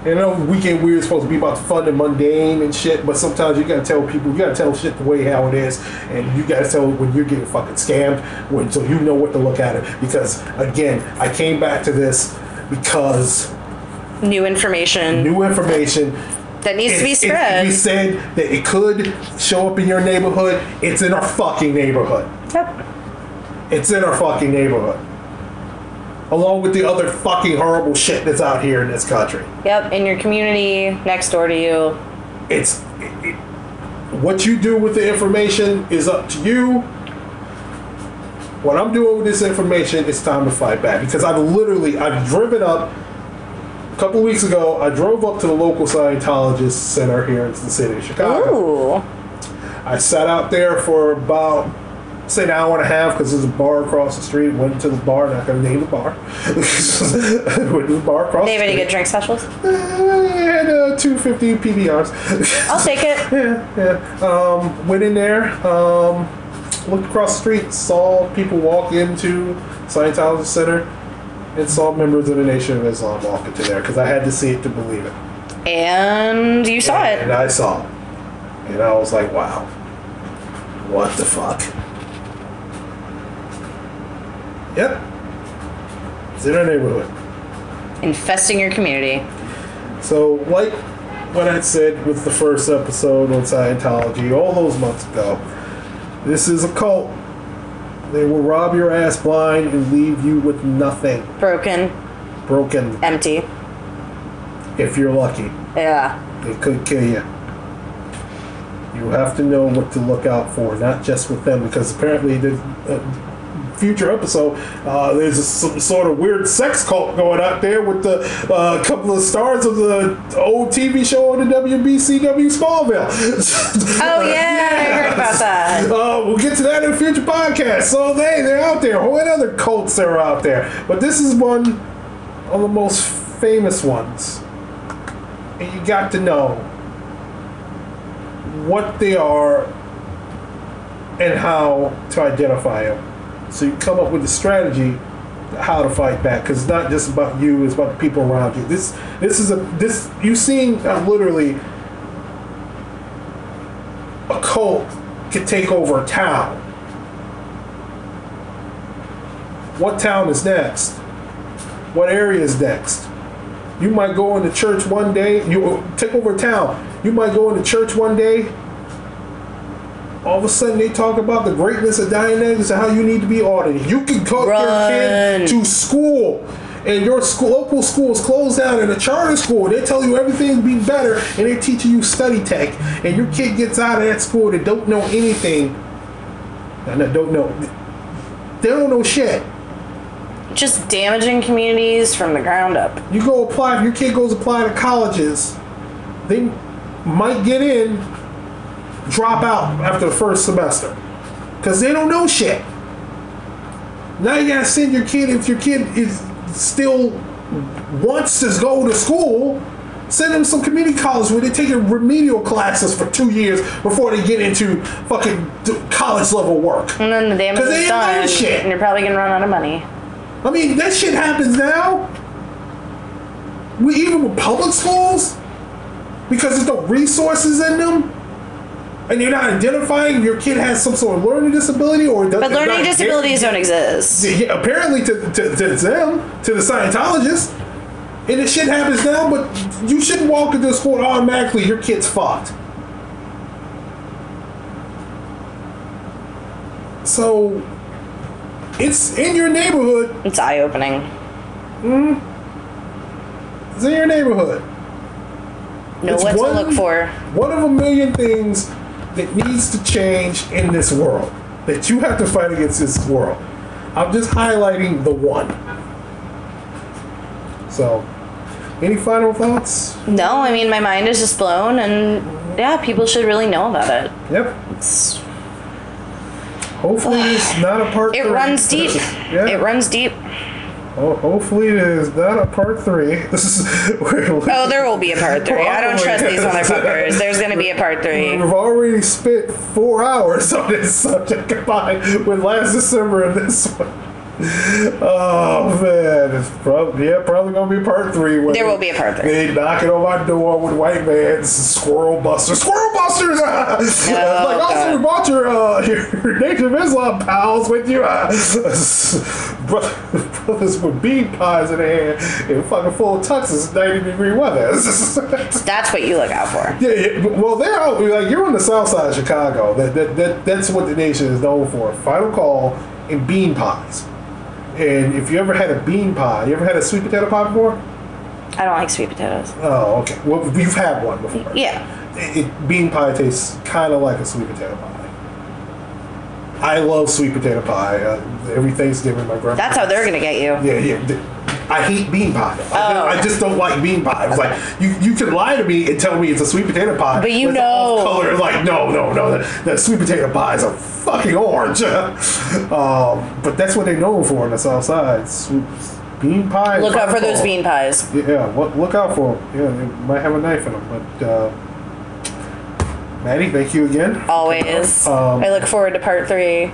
[SPEAKER 1] And I know Weekend Weird is supposed to be about fun and mundane and shit, but sometimes you gotta tell people, you gotta tell shit the way how it is, and you gotta tell when you're getting fucking scammed, when so you know what to look at it. Because again, I came back to this because
[SPEAKER 2] New information
[SPEAKER 1] new information
[SPEAKER 2] that needs to be
[SPEAKER 1] it- it-
[SPEAKER 2] spread.
[SPEAKER 1] we said that it could show up in your neighborhood. It's in our fucking neighborhood.
[SPEAKER 2] Yep.
[SPEAKER 1] It's in our fucking neighborhood. Along with the other fucking horrible shit that's out here in this country.
[SPEAKER 2] Yep. In your community, next door to you.
[SPEAKER 1] It's it, it- what you do with the information is up to you. what I'm doing with this information, it's time to fight back because I've literally I've driven up a couple weeks ago. I drove up to the local Scientologist center here in the city of Chicago.
[SPEAKER 2] Ooh.
[SPEAKER 1] I sat out there for about say an hour and a half because there's a bar across the street. Went to the bar. Not gonna name the bar. Went to the bar across.
[SPEAKER 2] They have
[SPEAKER 1] the
[SPEAKER 2] any good drink specials?
[SPEAKER 1] Uh, had uh, two fifty PBRs.
[SPEAKER 2] I'll take it.
[SPEAKER 1] yeah, yeah. Um, went in there. Um, looked across the street. Saw people walk into Scientology Center. And saw members of the Nation of Islam walk into there because I had to see it to believe it.
[SPEAKER 2] And you saw
[SPEAKER 1] And
[SPEAKER 2] it.
[SPEAKER 1] And I saw it. And I was like, wow. What the fuck? Yep. It's in our neighborhood.
[SPEAKER 2] Infesting your community.
[SPEAKER 1] So, like what I said with the first episode on Scientology all those months ago, this is a cult. They will rob your ass blind and leave you with nothing.
[SPEAKER 2] Broken.
[SPEAKER 1] Broken,
[SPEAKER 2] Empty.
[SPEAKER 1] if you're lucky.
[SPEAKER 2] Yeah.
[SPEAKER 1] They could kill you. You have to know what to look out for, not just with them, because apparently the uh, future episode uh, there's a, some sort of weird sex cult going out there with the uh, couple of stars of the old TV show on the WBCW Smallville.
[SPEAKER 2] Oh yeah, I heard about that.
[SPEAKER 1] Uh, we'll get to that in a future podcast. So they they're out there. What other cults are out there? But this is one of the most famous ones, and you got to know what they are and how to identify them. So you come up with a strategy how to fight back because it's not just about you; it's about the people around you. This this is a this you've seen uh, literally a cult can take over a town. What town is next? What area is next? You might go into church one day, you take over a town. You might go into church one day. All of a sudden, they talk about the greatness of Dianetics and how you need to be audited. You can take your kid to school, and your school, local school is closed down in a charter school. They tell you everything's be better, and they're teaching you study tech. And your kid gets out of that school that don't know anything. And that don't know. They don't know shit.
[SPEAKER 2] Just damaging communities from the ground up.
[SPEAKER 1] You go apply, if your kid goes apply to colleges, they might get in, drop out after the first semester. Because they don't know shit. Now you gotta send your kid, if your kid is still wants to go to school, send them some community college where they take remedial classes for two years before they get into fucking college level work.
[SPEAKER 2] And then the damage
[SPEAKER 1] 'Cause they
[SPEAKER 2] is
[SPEAKER 1] know
[SPEAKER 2] done,
[SPEAKER 1] shit.
[SPEAKER 2] and you're probably gonna run out of money.
[SPEAKER 1] I mean, that shit happens now. We even with public schools, because there's no resources in them, and you're not identifying if your kid has some sort of learning disability or does
[SPEAKER 2] But learning disabilities don't exist.
[SPEAKER 1] Yeah, apparently to, to, to them, to the Scientologists, and this shit happens now. But you shouldn't walk into a school automatically your kid's fucked. So, it's in your neighborhood.
[SPEAKER 2] It's eye opening. Hmm?
[SPEAKER 1] It's in your neighborhood.
[SPEAKER 2] Know what
[SPEAKER 1] one-
[SPEAKER 2] to look for.
[SPEAKER 1] One of a million things that needs to change in this world. That you have to fight against this world. I'm just highlighting the one. So, any final thoughts?
[SPEAKER 2] No, I mean my mind is just blown, and yeah, people should really know about it.
[SPEAKER 1] Yep.
[SPEAKER 2] It's,
[SPEAKER 1] Hopefully, it's not a part.
[SPEAKER 2] it runs deep.
[SPEAKER 1] yeah.
[SPEAKER 2] It runs deep.
[SPEAKER 1] Oh, hopefully, it is not a part three. This is. We're,
[SPEAKER 2] Oh, there will be a part three. I don't trust these motherfuckers. There's gonna be a part three.
[SPEAKER 1] We've already spent four hours on this subject combined with last December and this one. Oh man, it's probably yeah, probably gonna be part three. Where
[SPEAKER 2] There will be a part three.
[SPEAKER 1] They knocking on my door with white vans, squirrel busters, squirrel busters. Ah! like also we brought your uh, your Nation of Islam pals with you. Bro- Brothers with bean pies in their hand and fucking full of tuxes, ninety degree weather.
[SPEAKER 2] That's what you look out for.
[SPEAKER 1] Yeah, yeah, well, they're out. Like you're on the south side of Chicago. That, that, that that's what the nation is known for. Final call and bean pies. And if you ever had a bean pie, you ever had a sweet potato pie before?
[SPEAKER 2] I don't like sweet potatoes.
[SPEAKER 1] Oh, okay. Well, you've had one before.
[SPEAKER 2] Yeah.
[SPEAKER 1] It, it- bean pie tastes kind of like a sweet potato pie. I love sweet potato pie. Uh, every Thanksgiving, my grandma.
[SPEAKER 2] That's how they're gonna get you.
[SPEAKER 1] Yeah, yeah. I hate bean pie. I,
[SPEAKER 2] Oh.
[SPEAKER 1] I just don't like bean pie. It's like you, you can lie to me and tell me it's a sweet potato pie,
[SPEAKER 2] But you know.
[SPEAKER 1] color. Like no, no, no. That, that sweet potato pie is a fucking orange. um, but that's what they're known for on the South Side. Sweet bean pie.
[SPEAKER 2] Look out for those bean pies.
[SPEAKER 1] Yeah, look, look out for them. Yeah, they might have a knife in them. But uh, Maddie, thank you again.
[SPEAKER 2] Always.
[SPEAKER 1] Um,
[SPEAKER 2] I look forward to part three.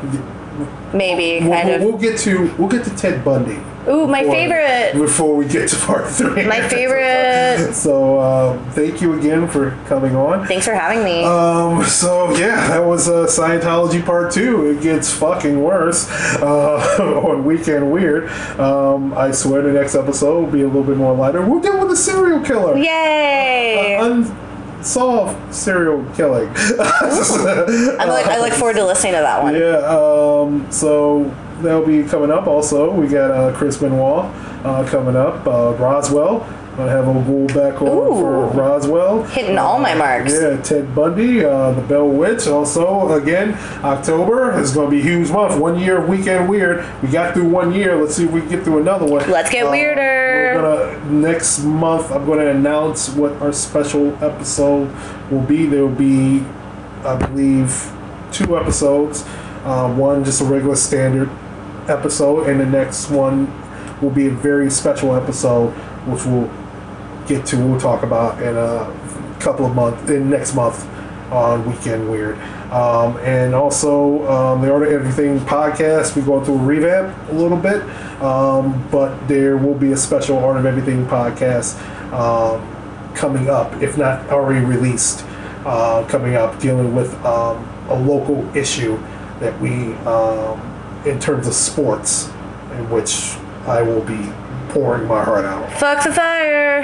[SPEAKER 2] Maybe,
[SPEAKER 1] We'll,
[SPEAKER 2] kind
[SPEAKER 1] we'll,
[SPEAKER 2] of.
[SPEAKER 1] we'll get to we'll get to Ted Bundy.
[SPEAKER 2] Ooh, my
[SPEAKER 1] before-
[SPEAKER 2] favorite.
[SPEAKER 1] Before we get to part three.
[SPEAKER 2] My favorite.
[SPEAKER 1] So uh, thank you again for coming on.
[SPEAKER 2] Thanks for having me.
[SPEAKER 1] Um, so yeah, that was uh, Scientology part two. It gets fucking worse uh, on Weekend Weird. Um, I swear the next episode will be a little bit more lighter. We'll deal with a serial killer.
[SPEAKER 2] Yay!
[SPEAKER 1] Unsolved serial killing.
[SPEAKER 2] I'm like, I look forward to listening to that one.
[SPEAKER 1] Yeah, um, so that'll be coming up also. We got uh, Chris Benoit uh, coming up. Uh, Roswell. I have a bull back on for Roswell.
[SPEAKER 2] Hitting all my marks.
[SPEAKER 1] Yeah, Ted Bundy, uh, the Bell Witch. Also, again, October is going to be a huge month. One year of Weekend Weird. We got through one year. Let's see if we can get through another one.
[SPEAKER 2] Let's get
[SPEAKER 1] Uh,
[SPEAKER 2] weirder.
[SPEAKER 1] We're gonna next month. I'm going to announce what our special episode will be. There will be, I believe, two episodes. Uh, one just a regular standard episode, and the next one will be a very special episode, which we'll get to. We'll talk about in a couple of months, in next month on Weekend Weird. Um, and also, um, the Art of Everything podcast, we go through a revamp a little bit, um, but there will be a special Art of Everything podcast um, coming up, if not already released, uh, coming up, dealing with um, a local issue that we, um, in terms of sports, in which I will be pouring my heart out.
[SPEAKER 2] Fuck the fire.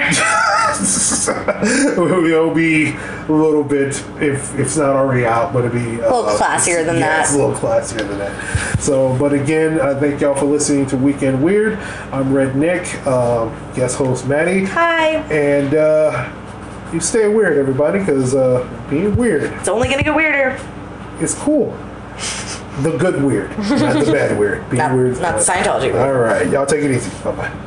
[SPEAKER 1] it'll be a little bit, if, if it's not already out, but it'll be a
[SPEAKER 2] little classier than
[SPEAKER 1] yeah,
[SPEAKER 2] that.
[SPEAKER 1] It's a little classier than that. So, but again, I thank y'all for listening to Weekend Weird. I'm RedNick, um, guest host Maddie,
[SPEAKER 2] Hi.
[SPEAKER 1] and uh, you stay weird, everybody, because uh, being weird
[SPEAKER 2] It's only gonna get weirder.
[SPEAKER 1] It's cool. The good weird, not the bad weird. Being
[SPEAKER 2] Not,
[SPEAKER 1] weird.
[SPEAKER 2] not. Scientology.
[SPEAKER 1] All right, y'all take it easy. Bye bye.